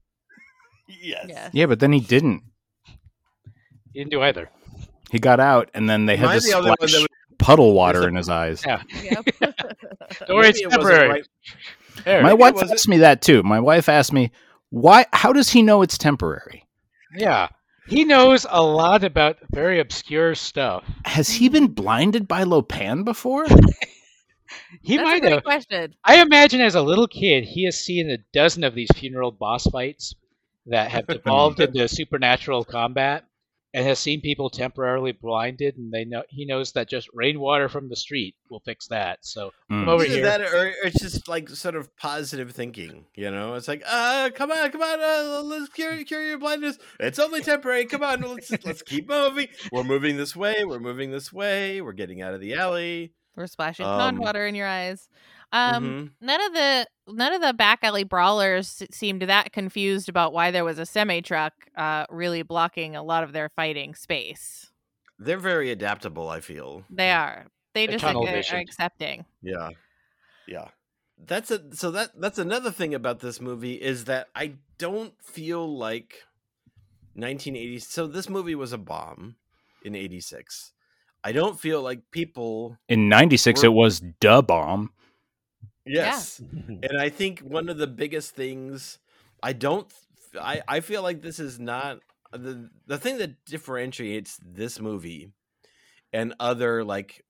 Yes. Yes. Yeah, but then he didn't. He didn't do either. He got out, and then they had Am this the only one that splash was- puddle water in his eyes. Yeah. Yep. Don't worry, it's Maybe it temporary. right- My wife asked me that too. My wife asked me, "Why? How does he know it's temporary? Yeah. He knows a lot about very obscure stuff. Has he been blinded by Lo Pan before?" He That's a might great have. question. I imagine as a little kid, he has seen a dozen of these funeral boss fights that have devolved into supernatural combat, and has seen people temporarily blinded, and they know he knows that just rainwater from the street will fix that. So Mm. over Either here. that or it's just like sort of positive thinking, you know? It's like, uh, come on, come on, uh, let's cure, cure your blindness. It's only temporary. Come on, let's let's keep moving. We're moving this way. We're moving this way. We're getting out of the alley. We're splashing Um, pond water in your eyes. Um, Mhm. none of the none of the back alley brawlers seemed that confused about why there was a semi truck uh, really blocking a lot of their fighting space. They're very adaptable. I feel. They are. They They're just are, are accepting. Yeah, yeah. That's a so that that's another thing about this movie is that I don't feel like 1980. So this movie was a bomb in '86. I don't feel like people In '96, it was da bomb. Yes. and I think one of the biggest things I don't I I feel like this is not the the thing that differentiates this movie and other like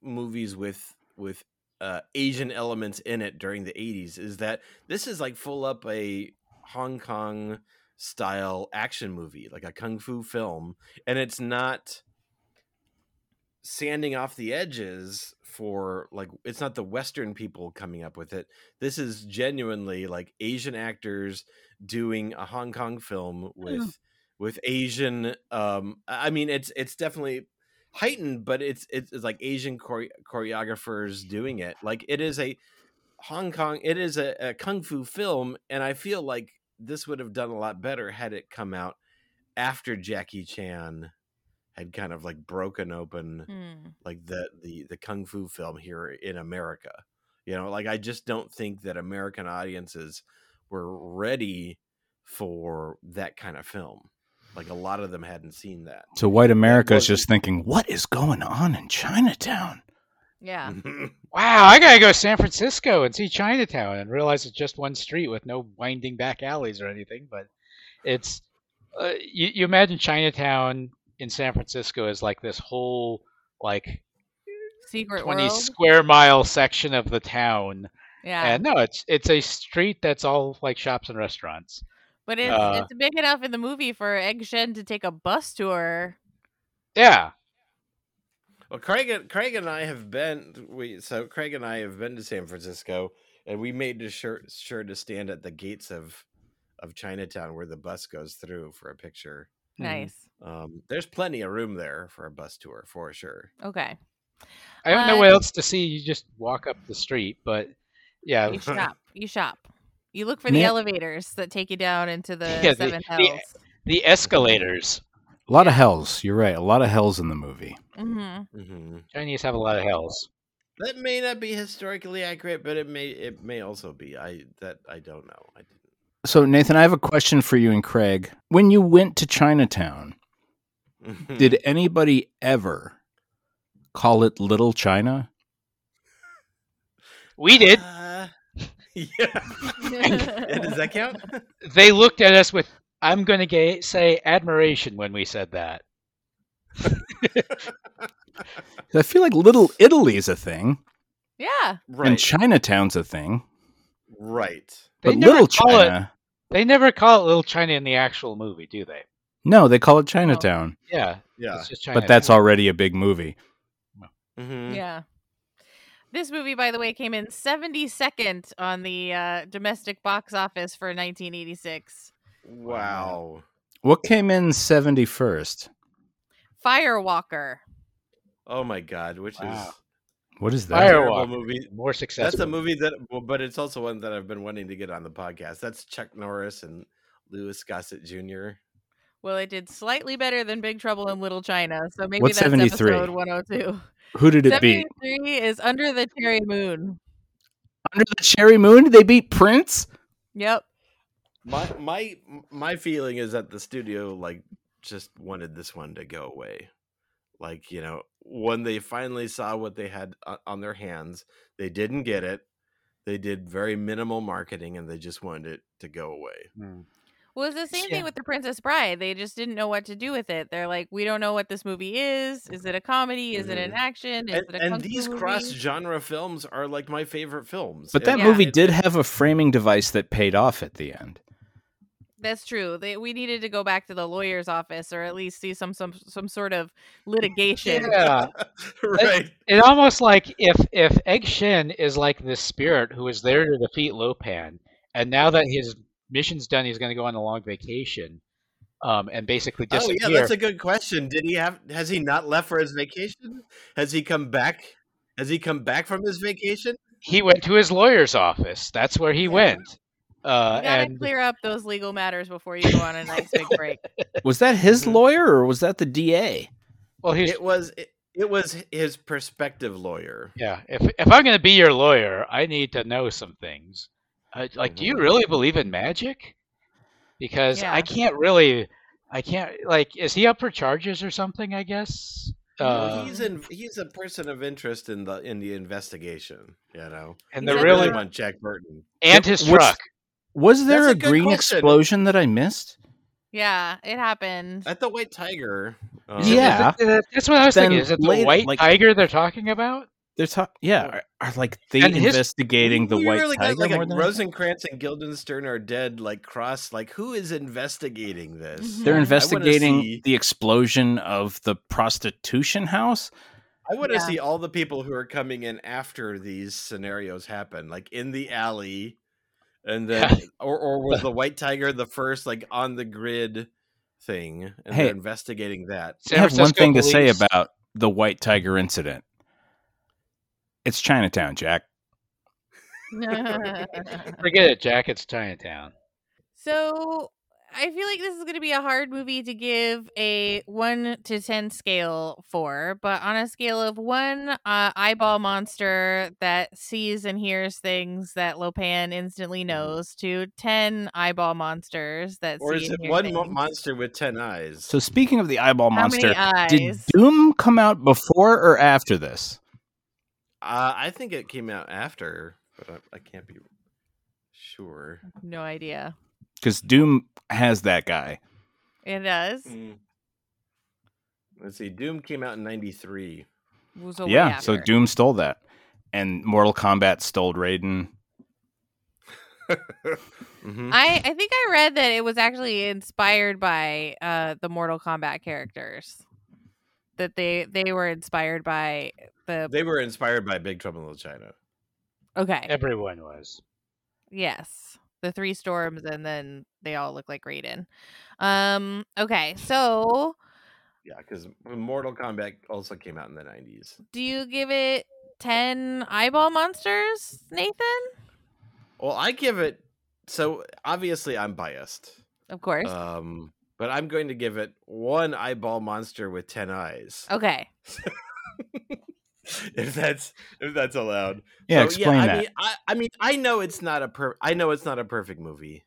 movies with with uh Asian elements in it during the 80s is that this is like full up a Hong Kong style action movie, like a kung fu film, and it's not sanding off the edges for like it's not the western people coming up with it. This is genuinely like asian actors doing a hong kong film with with asian um i mean it's it's definitely heightened but it's it's, it's like asian chore- choreographers doing it. Like it is a hong kong it is a, a kung fu film and i feel like this would have done a lot better had it come out after jackie chan had kind of like broken open Hmm. like the the the kung fu film here in America. You know, like I just don't think that American audiences were ready for that kind of film. Like a lot of them hadn't seen that. So white America is just thinking, "What is going on in Chinatown?" Yeah. Wow, I gotta go to San Francisco and see Chinatown and realize it's just one street with no winding back alleys or anything. But it's uh, you, you imagine Chinatown in San Francisco is like this whole like Secret 20 world. square mile section of the town. Yeah. And no, it's it's a street that's all like shops and restaurants. but it's uh, it's big enough in the movie for Egg Shen to take a bus tour. Yeah. Well, Craig and Craig and I have been we so Craig and I have been to San Francisco, and we made sure sure to stand at the gates of of Chinatown where the bus goes through for a picture. Mhm. Nice. Um, there's plenty of room there for a bus tour for sure. Okay. I don't know what else to see. You just walk up the street, but yeah, You shop. You shop. You look for the Na- elevators that take you down into the Yeah, the- seven the- hells. the escalators. A lot of hells. You're right. A lot of hells in the movie. Mm-hmm. hmm Chinese have a lot of hells. That may not be historically accurate, but it may it may also be. I that I don't know. I didn't. So, Nathan, I have a question for you and Craig. When you went to Chinatown, Mm-hmm. did anybody ever call it Little China? We did. Uh, yeah. yeah. Does that count? They looked at us with, I'm going to say admiration when we said that. I feel like Little Italy is a thing, yeah. Right. and. Chinatown's a thing, right. They but never Little call it- China, They never call it Little China in the actual movie, do they? no, they call it Chinatown. Yeah, Yeah. it's just China. But that's already a big movie. Mhm. Yeah. This movie, by the way, came in 72nd on the uh, domestic box office for 1986. Wow. What came in 71st? Firewalker. Oh my god, which Wow. is What is that? Fire- terrible Firewalk. movie. more successful. That's a movie that, but it's also one that I've been wanting to get on the podcast. That's Chuck Norris and Louis Gossett Jr. Well, it did slightly better than Big Trouble in Little China, so maybe What's that's 73? episode 102. Who did it beat? 73 is Under the Cherry Moon. Under the Cherry Moon? Did they beat Prince? Yep. My my my feeling is that the studio like just wanted this one to go away. Like you know, when they finally saw what they had on their hands, they didn't get it. They did very minimal marketing, and they just wanted it to go away. Hmm. Well, it's the same Yeah. thing with The Princess Bride. They just didn't know what to do with it. They're like, we don't know what this movie is. Is it a comedy? Is it an Mhm. action? Is And, it a and these cross genre films are like my favorite films. But that Yeah. movie did have a framing device that paid off at the end. That's true. They, we needed to go back to the lawyer's office or at least see some some some sort of litigation. Yeah. right. It almost like if if Egg Shen is like this spirit who is there to defeat Lo Pan, and now that his mission's done, he's going to go on a long vacation, um, and basically disappear. Oh yeah, that's a good question. Did he have? Has he not left for his vacation? Has he come back? Has he come back from his vacation? he went to his lawyer's office. That's where he went. Uh, you gotta and clear up those legal matters before you go on a nice big break. Was that his Mhm. lawyer or was that the DA? well, he's It was. It, it was his prospective lawyer. yeah. If if I'm going to be your lawyer, I need to know some things. Uh, like, do you Mhm. really believe in magic? Because Yeah. I can't really. I can't like. Is he up for charges or something? I guess. Uh, he's in. He's a person of interest in the in the investigation. You know, and the a really good- want Jack Burton. and his What's- truck. Was there That's a, a green question. explosion that I missed? Yeah, it happened. At the White Tiger. um, Is it- is Yeah. it- that's what I was Then thinking. Is it the later- white like- tiger they're talking about? They're talking. Yeah, are, are like they And his- investigating the white really got, tiger like more a than Rosencrantz and Guildenstern are dead. Like cross. Like who is investigating this? Mhm. They're investigating see- the explosion of the prostitution house. I want to Yeah. see all the people who are coming in after these scenarios happen, like in the alley, and then or or was the white tiger the first like on the grid thing, and Hey. they're investigating that. I have one Francisco thing to say about the white tiger incident. It's Chinatown, Jack. Forget it, Jack. It's Chinatown. so I feel like this is going to be a hard movie to give a one to ten scale for, but on a scale of one uh, eyeball monster that sees and hears things that Lo Pan instantly knows to ten eyeball monsters that Or see is and it hear one things. monster with ten eyes? So speaking of the eyeball How monster, did? Doom come out before or after this? uh, I think it came out after, but I, I can't be sure. No idea. Because Doom has that guy. It does. Mm. Let's see. Doom came out in '93. Was a way yeah, so. Doom stole that, and Mortal Kombat stole Raiden. hmm I I think I read that it was actually inspired by uh the Mortal Kombat characters. That they they were inspired by the They were inspired by Big Trouble in Little China. okay Everyone was. yes the three storms and then they all look like Raiden. Um okay so Yeah, because Mortal Kombat also came out in the '90s. do you give it ten eyeball monsters Nathan? Well, I give it. So obviously, I'm biased. Of course. Um, but I'm going to give it one eyeball monster with ten eyes. okay. if that's if that's allowed. Yeah, So, explain I that. Mean, I, I mean, I know it's not a per. I know it's not a perfect movie,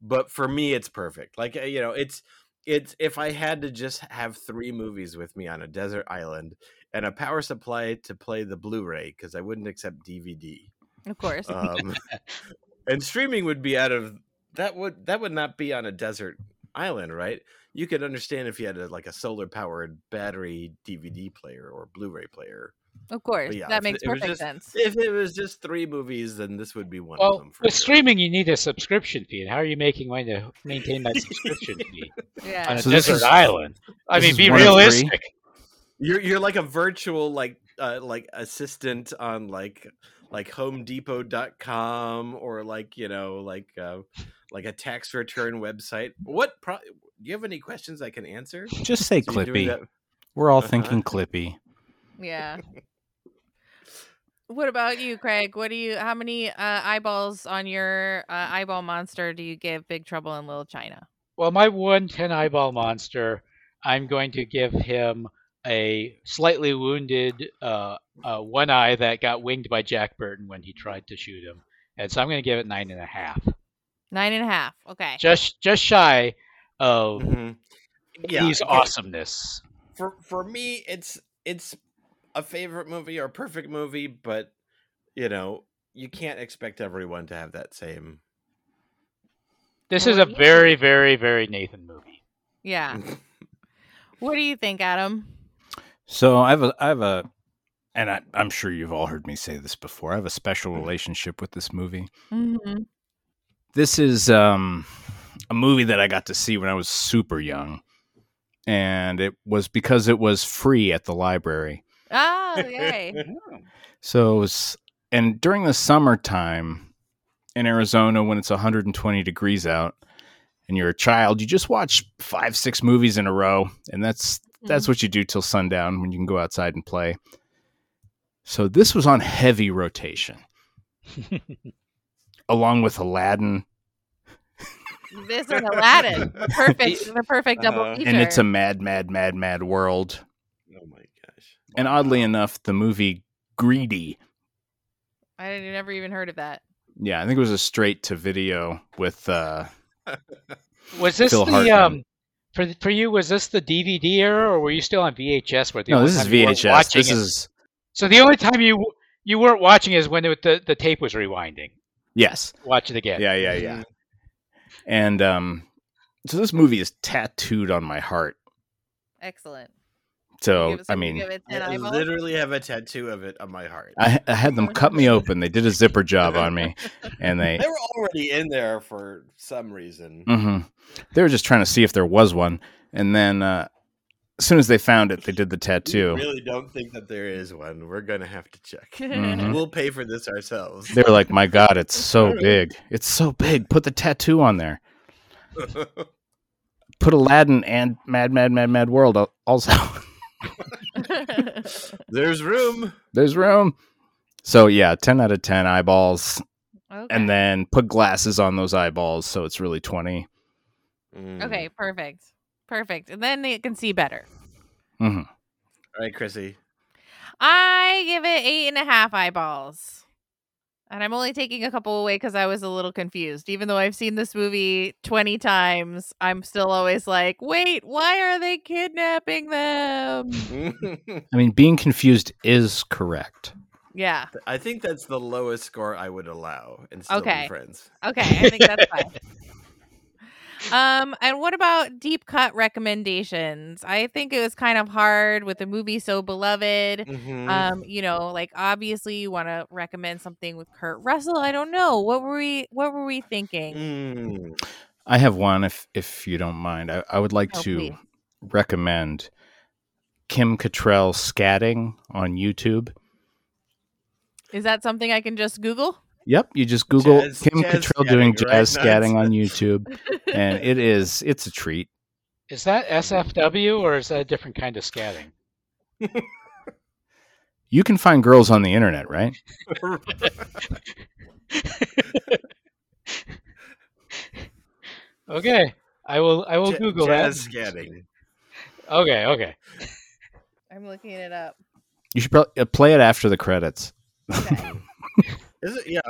but for me, it's perfect. Like uh, you know, it's it's if I had to just have three movies with me on a desert island and a power supply to play the Blu-ray because I wouldn't accept DVD. Of course. Um, and streaming would be out of that would that would not be on a desert island, right? You could understand if you had a, like a solar powered battery DVD player or Blu-ray player. of course. yeah, that makes it was perfect just- sense. If it was just three movies, then this would be one of Well, them. For with sure. streaming, you need a subscription fee. And how are you making money to maintain that subscription fee yeah. on Yeah. a So this desert is- island? I mean, be one of three? realistic. you're you're like a virtual like uh, like assistant on like like HomeDepot.com or like you know like uh, like a tax return website. What pro- do you have any questions I can answer? Just say So Clippy. We're all Uh-huh. thinking Clippy. Yeah. What about you, Craig? What do you? How many uh, eyeballs on your uh, eyeball monster do you give Big Trouble in Little China? Well, my one ten eyeball monster, I'm going to give him a slightly wounded uh, uh, one eye that got winged by Jack Burton when he tried to shoot him. And so I'm going to give it nine and a half. Nine and a half. Okay. Just just shy of Mhm. Yeah, his okay. awesomeness. for for me it's it's a favorite movie or a perfect movie but you know you can't expect everyone to have that same This is a very, very, very Nathan movie. Yeah. What do you think, Adam? So I have a, I have a, and I, I'm sure you've all heard me say this before. I have a special relationship with this movie. Mm-hmm. This is um, a movie that I got to see when I was super young, and it was because it was free at the library. Oh, yay. So it was, and during the summertime in Arizona, when it's 120 degrees out, and you're a child, you just watch five, six movies in a row, and that's that's what you do till sundown when you can go outside and play. So this was on heavy rotation, along with Aladdin, this is Aladdin. The perfect, the perfect double Uh-huh. feature. and it's a mad, mad, mad, mad world. oh my gosh And oddly enough, the movie Greedy, I didn't- never even heard of that. yeah, I think it was a straight to video with uh, Was this Phil the Hartman. um for for you? Was this the DVD era, or were you still on VHS? Where the no, this is time you weren't VHS. This it- is so the only time you you weren't watching is when it, the the tape was rewinding. Yes, Watch it again. yeah, yeah, yeah. And um, so this movie is tattooed on my heart. Excellent. So I mean, give it 10 I literally have a tattoo of it on my heart I, I had them cut me open. They did a zipper job on me, and they they were already in there for some reason hmm they were just trying to see if there was one. And then uh, as soon as they found it, they did the We tattoo. really don't think that there is one we're gonna have to check Mhm. we'll pay for this ourselves They were like, "My God, it's so big! It's so big! Put the tattoo on there. Put Aladdin and Mad, Mad, Mad, Mad World also." there's room There's room. So yeah, ten out of ten eyeballs, okay. and then put glasses on those eyeballs, so it's really twenty. Mm. okay, perfect. Perfect. And then it can see better. Mm-hmm. all right Krissy I give it eight and a half eyeballs. And I'm only taking a couple away because I was a little confused. Even though I've seen this movie 20 times, I'm still always like, wait, why are they kidnapping them? I mean, being confused is correct. Yeah. I think that's the lowest score I would allow and still Okay. be friends. Okay. I think that's fine. Um, and what about deep cut recommendations? I think it was kind of hard with a movie so beloved. Mhm. Um, you know, like obviously you want to recommend something with Kurt Russell. I don't know. What were we what were we thinking? Mm. I have one if if you don't mind. I, I would like Oh, to please. recommend Kim Cattrall scatting on YouTube. Is that something I can just Google? Yep, you just Google Jazz- Kim jazz Cattrall doing scatting, right? jazz scatting on YouTube, and it is it's a treat. Is that SFW or is that a different kind of scatting? You can find girls on the internet, right? Okay, I will. I will Ja- Google jazz that. scatting. Okay, okay. I'm looking it up. You should probably uh, play it after the credits. Okay. Is it? Yeah.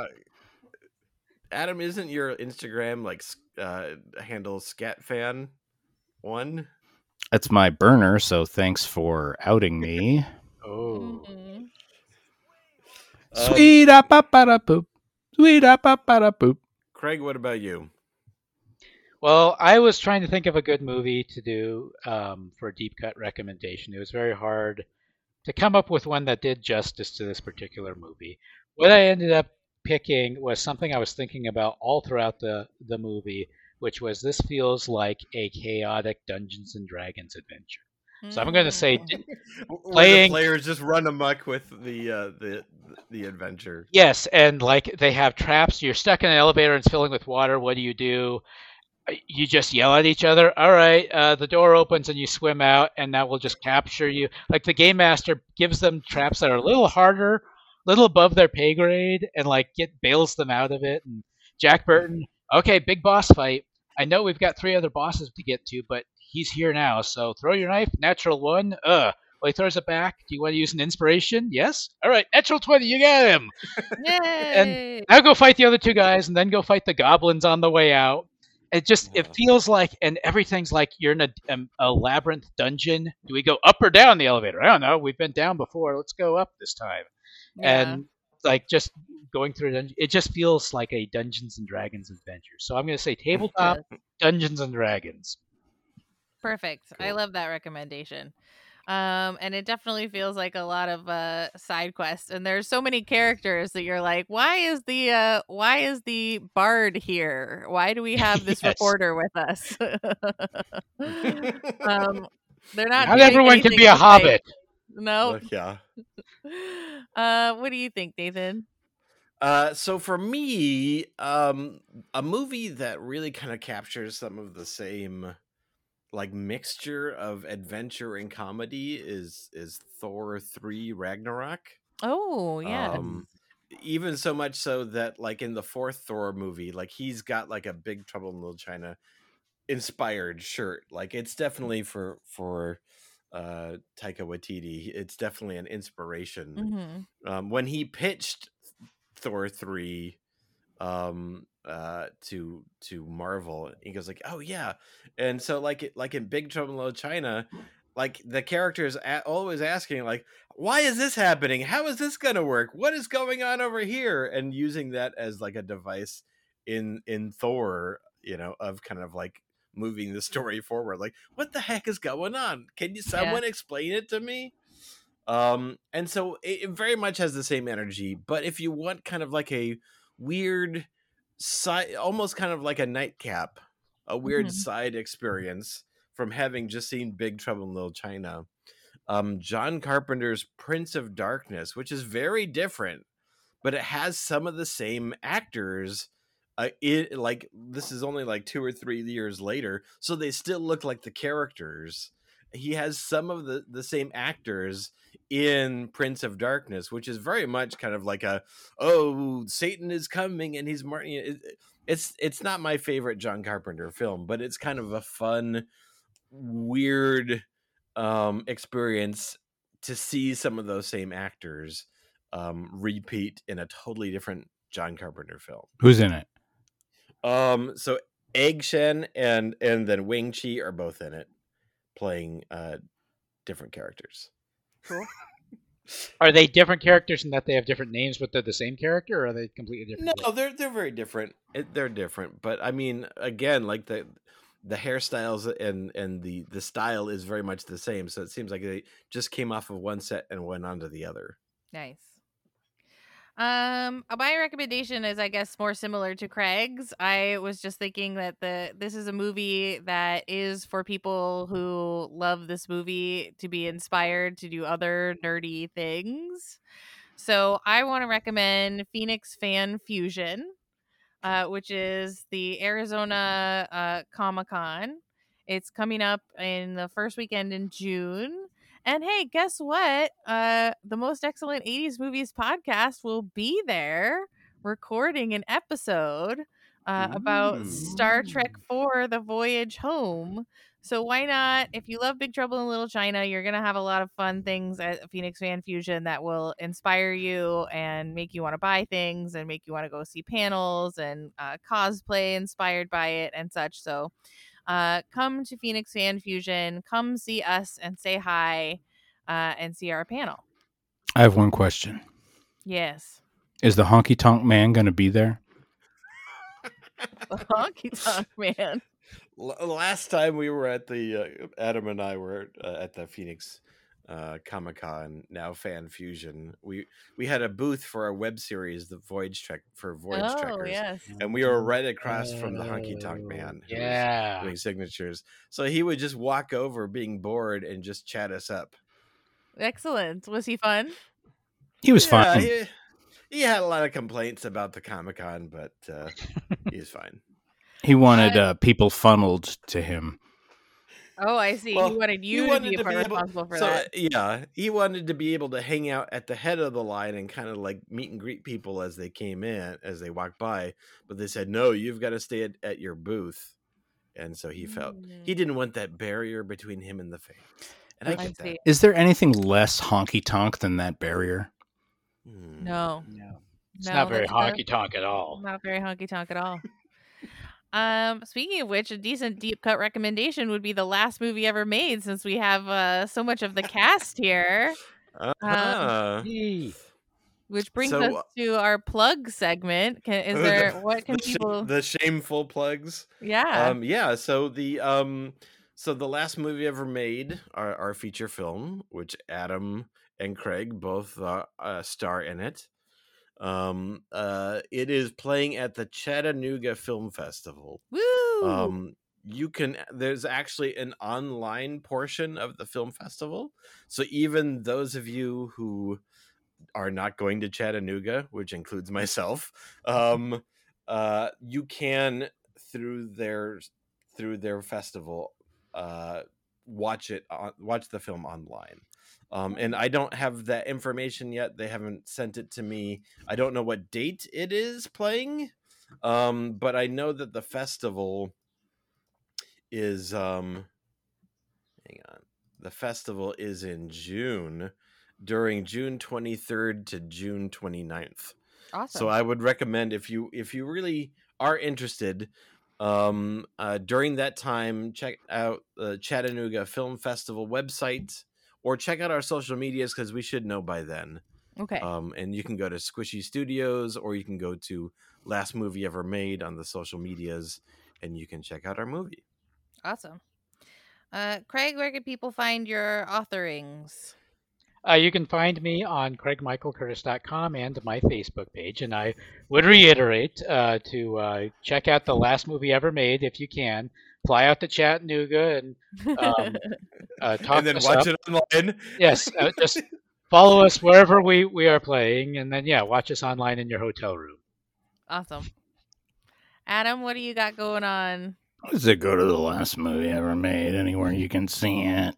Adam, isn't your Instagram like uh, handle scat fan one? That's my burner, so thanks for outing me. Oh, Mhm. Um, Sweet up up boop. Sweet up up boop. Craig, what about you? well, I was trying to think of a good movie to do um, for a deep cut recommendation. It was very hard to come up with one that did justice to this particular movie. What I ended up picking was something I was thinking about all throughout the the movie, which was this feels like a chaotic Dungeons and Dragons adventure. So I'm going to say Mm. Where the Playing- players just run amok with the uh, the the adventure. Yes, and like they have traps. You're stuck in an elevator and it's filling with water. What do you do? Uh, You just yell at each other. All right, uh, the door opens and you swim out, and that will just capture you. Like the game master gives them traps that are a little harder, little above their pay grade, and like get bails them out of it. And Jack Burton, okay, big boss fight. I know we've got three other bosses to get to, but he's here now. So throw your knife. Natural one. Uh. Well, he throws it back. Do you want to use an inspiration? Yes. All right. Natural twenty. You got him. Yay! and Now go fight the other two guys, and then go fight the goblins on the way out. It just it feels like, and everything's like you're in a, um, a labyrinth dungeon. Do we go up or down the elevator? I don't know. We've been down before. Let's go up this time. Yeah. And like just going through a dungeon, it just feels like a Dungeons and Dragons adventure. So I'm going to say tabletop Dungeons and Dragons. Perfect. I love that recommendation. Um, and it definitely feels like a lot of uh side quests. And there's so many characters that you're like, why is the uh why is the bard here? Why do we have this Yes. reporter with us? um they're not Not everyone can be a hobbit. No. Look, yeah. Uh what do you think, Nathan? Uh, so for me, um, a movie that really kind of captures some of the same like mixture of adventure and comedy is is Thor three Ragnarok. Oh, yeah. Um, even so much so that like in the fourth Thor movie, like he's got like a Big Trouble in Little China inspired shirt. Like it's definitely for for uh Taika Waititi. It's definitely an inspiration Mhm. um, when he pitched Thor three um uh to to Marvel he goes like oh yeah and so like like in Big Trouble in Little China like the characters a- always asking like why is this happening how is this gonna work what is going on over here and using that as like a device in in Thor you know of kind of like moving the story forward like what the heck is going on? Can you someone explain it to me? Um and so it, it very much has the same energy but if you want kind of like a weird side almost kind of like a nightcap a weird Mhm. side experience from having just seen big trouble in little china um john carpenter's prince of darkness which is very different but it has some of the same actors uh, it like this is only like two or three years later so they still look like the characters he has some of the the same actors in Prince of Darkness, which is very much kind of like a oh Satan is coming and he's mar-" you know, it- it's it's not my favorite John Carpenter film, but it's kind of a fun, weird um experience to see some of those same actors um repeat in a totally different John Carpenter film. Who's in it? Um, so Egg Shen and and then Wing Chi are both in it, playing uh different characters. Cool. Are they different characters in that they have different names, but they're the same character, or are they completely different? No, they're they're very different. It, they're different, but I mean, again, like the the hairstyles and and the the style is very much the same. So it seems like they just came off of one set and went on to the other. Nice. Um, uh, my recommendation is, I guess, more similar to Craig's. I was just thinking that the this is a movie that is for people who love this movie to be inspired to do other nerdy things. So I want to recommend Phoenix Fan Fusion, uh, which is the Arizona uh, Comic Con. It's coming up in the first weekend in June. And hey, guess what? Uh, the Most Excellent 80s Movies podcast will be there recording an episode uh, about Star Trek 4 The Voyage Home. So why not? If you love Big Trouble in Little China, you're going to have a lot of fun things at Phoenix Fan Fusion that will inspire you and make you want to buy things and make you want to go see panels and uh, cosplay inspired by it and such. So uh, come to Phoenix Fan Fusion, come see us and say hi uh, and see our panel. I have one question. Yes. Is the honky tonk man going to be there? The honky tonk man. L- last time we were at the uh, Adam and I were uh, at the Phoenix uh, Comic Con, now Fan Fusion. We we had a booth for our web series, the Voyage Trek for Voyage Oh, Trekkers, yes. and we were right across from the Honky Tonk Oh, Man. Yeah. doing signatures. So he would just walk over, being bored, and just chat us up. Excellent. Was he fun? He was Yeah, fine. He, he had a lot of complaints about the Comic Con, but uh, he's fine. He wanted uh, people funneled to him. Oh, I see. Well, he wanted he you wanted to be to be able- responsible for so that. yeah, he wanted to be able to hang out at the head of the line and kind of like meet and greet people as they came in, as they walked by. But they said, "No, you've got to stay at, at your booth." And so he felt he Mm. didn't want that barrier between him and the fans. And I I get see. that. Is there anything less honky tonk than that barrier? Hmm. No, No. It's No, not very honky tonk at all. not very honky tonk at all. Um, speaking of which, a decent deep cut recommendation would be the last movie ever made, since we have uh, so much of the cast here. Uh-huh. Yay. Which brings So, us to our plug segment. Can, is The- there what can the, sh- people? the shameful plugs. yeah. Um, yeah. So the um, so the last movie ever made, our, our feature film, which Adam and Craig both uh, uh, star in it. Um, uh, it is playing at the Chattanooga Film Festival. Woo! Um, you can there's actually an online portion of the film festival, so even those of you who are not going to Chattanooga, which includes myself, um, uh, you can through their through their festival uh, watch it on, watch the film online. Um, and I don't have that information yet. They haven't sent it to me. I don't know what date it is playing, um, but I know that the festival is um, hang on. The festival is in June during June 23rd to June 29th. awesome. So I would recommend if you if you really are interested um uh, during that time check out the Chattanooga Film Festival website or check out our social medias cuz we should know by then. okay. Um and you can go to Squishy Studios or you can go to Last Movie Ever Made on the social medias and you can check out our movie. awesome. Uh, Craig, where can people find your authorings? Uh, you can find me on craigmichaelcurtis.com and my Facebook page. And I would reiterate uh, to uh, check out the last movie ever made if you can. Fly out to Chattanooga and Um, uh, talk and then us watch up. it online. Yes, uh, just follow us wherever we, we are playing. And then, yeah, watch us online in your hotel room. awesome. Adam, what do you got going on? Does it go to the last movie ever made? Anywhere you can see it.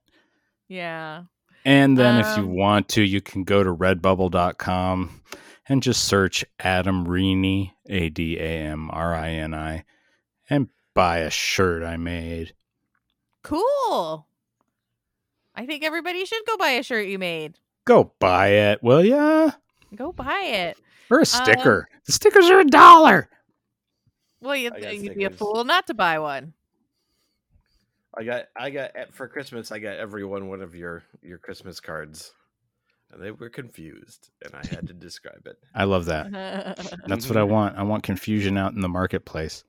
Yeah. And then if you Um, want to, you can go to redbubble.com and just search Adam Rini, A D A M R I N I, and buy a shirt I made. Cool. I think everybody should go buy a shirt you made. Go buy it, will ya? Go buy it. Or Um, a sticker. the stickers are a dollar. Well, you, I got you'd be a fool not to buy one. I got I got for Christmas I got everyone one of your your Christmas cards. and they were confused, and I had to describe it. I love that. That's what I want. I want confusion out in the marketplace.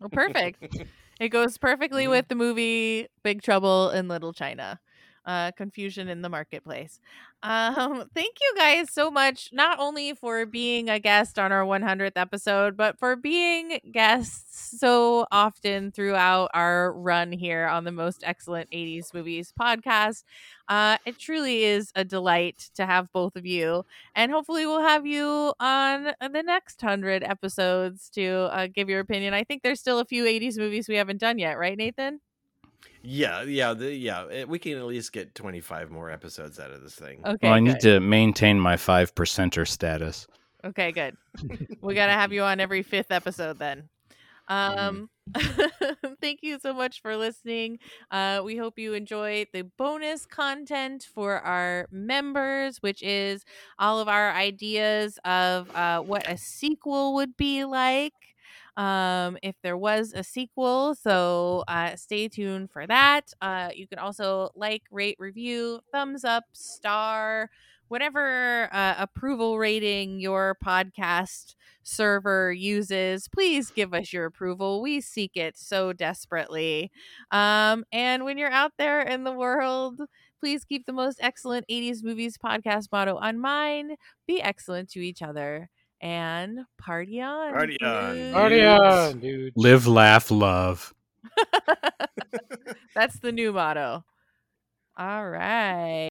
Well, perfect. It goes perfectly with the movie Big Trouble in Little China. Uh, confusion in the marketplace. Um, thank you guys so much, not only for being a guest on our 100th episode, but for being guests so often throughout our run here on the Most Excellent 80s Movies podcast. Uh, it truly is a delight to have both of you, and hopefully, we'll have you on the next 100 episodes to uh, give your opinion. I think there's still a few 80s movies we haven't done yet, right, Nathan? Yeah, yeah, the, yeah. eh, We can at least get twenty five more episodes out of this thing. Okay. well, I need to maintain my five percenter status. Okay, good. we got to have you on every fifth episode then. Um, thank you so much for listening. Uh, we hope you enjoy the bonus content for our members, which is all of our ideas of uh, what a sequel would be like. Um, if there was a sequel, so uh, stay tuned for that. Uh, you can also like, rate, review, thumbs up, star, whatever uh, approval rating your podcast server uses please give us your approval we seek it so desperately um, and when you're out there in the world please keep the most excellent 80s movies podcast motto on mind be excellent to each other and party on Party on, dudes. Party on, dude. Live, laugh, love. that's the new motto all right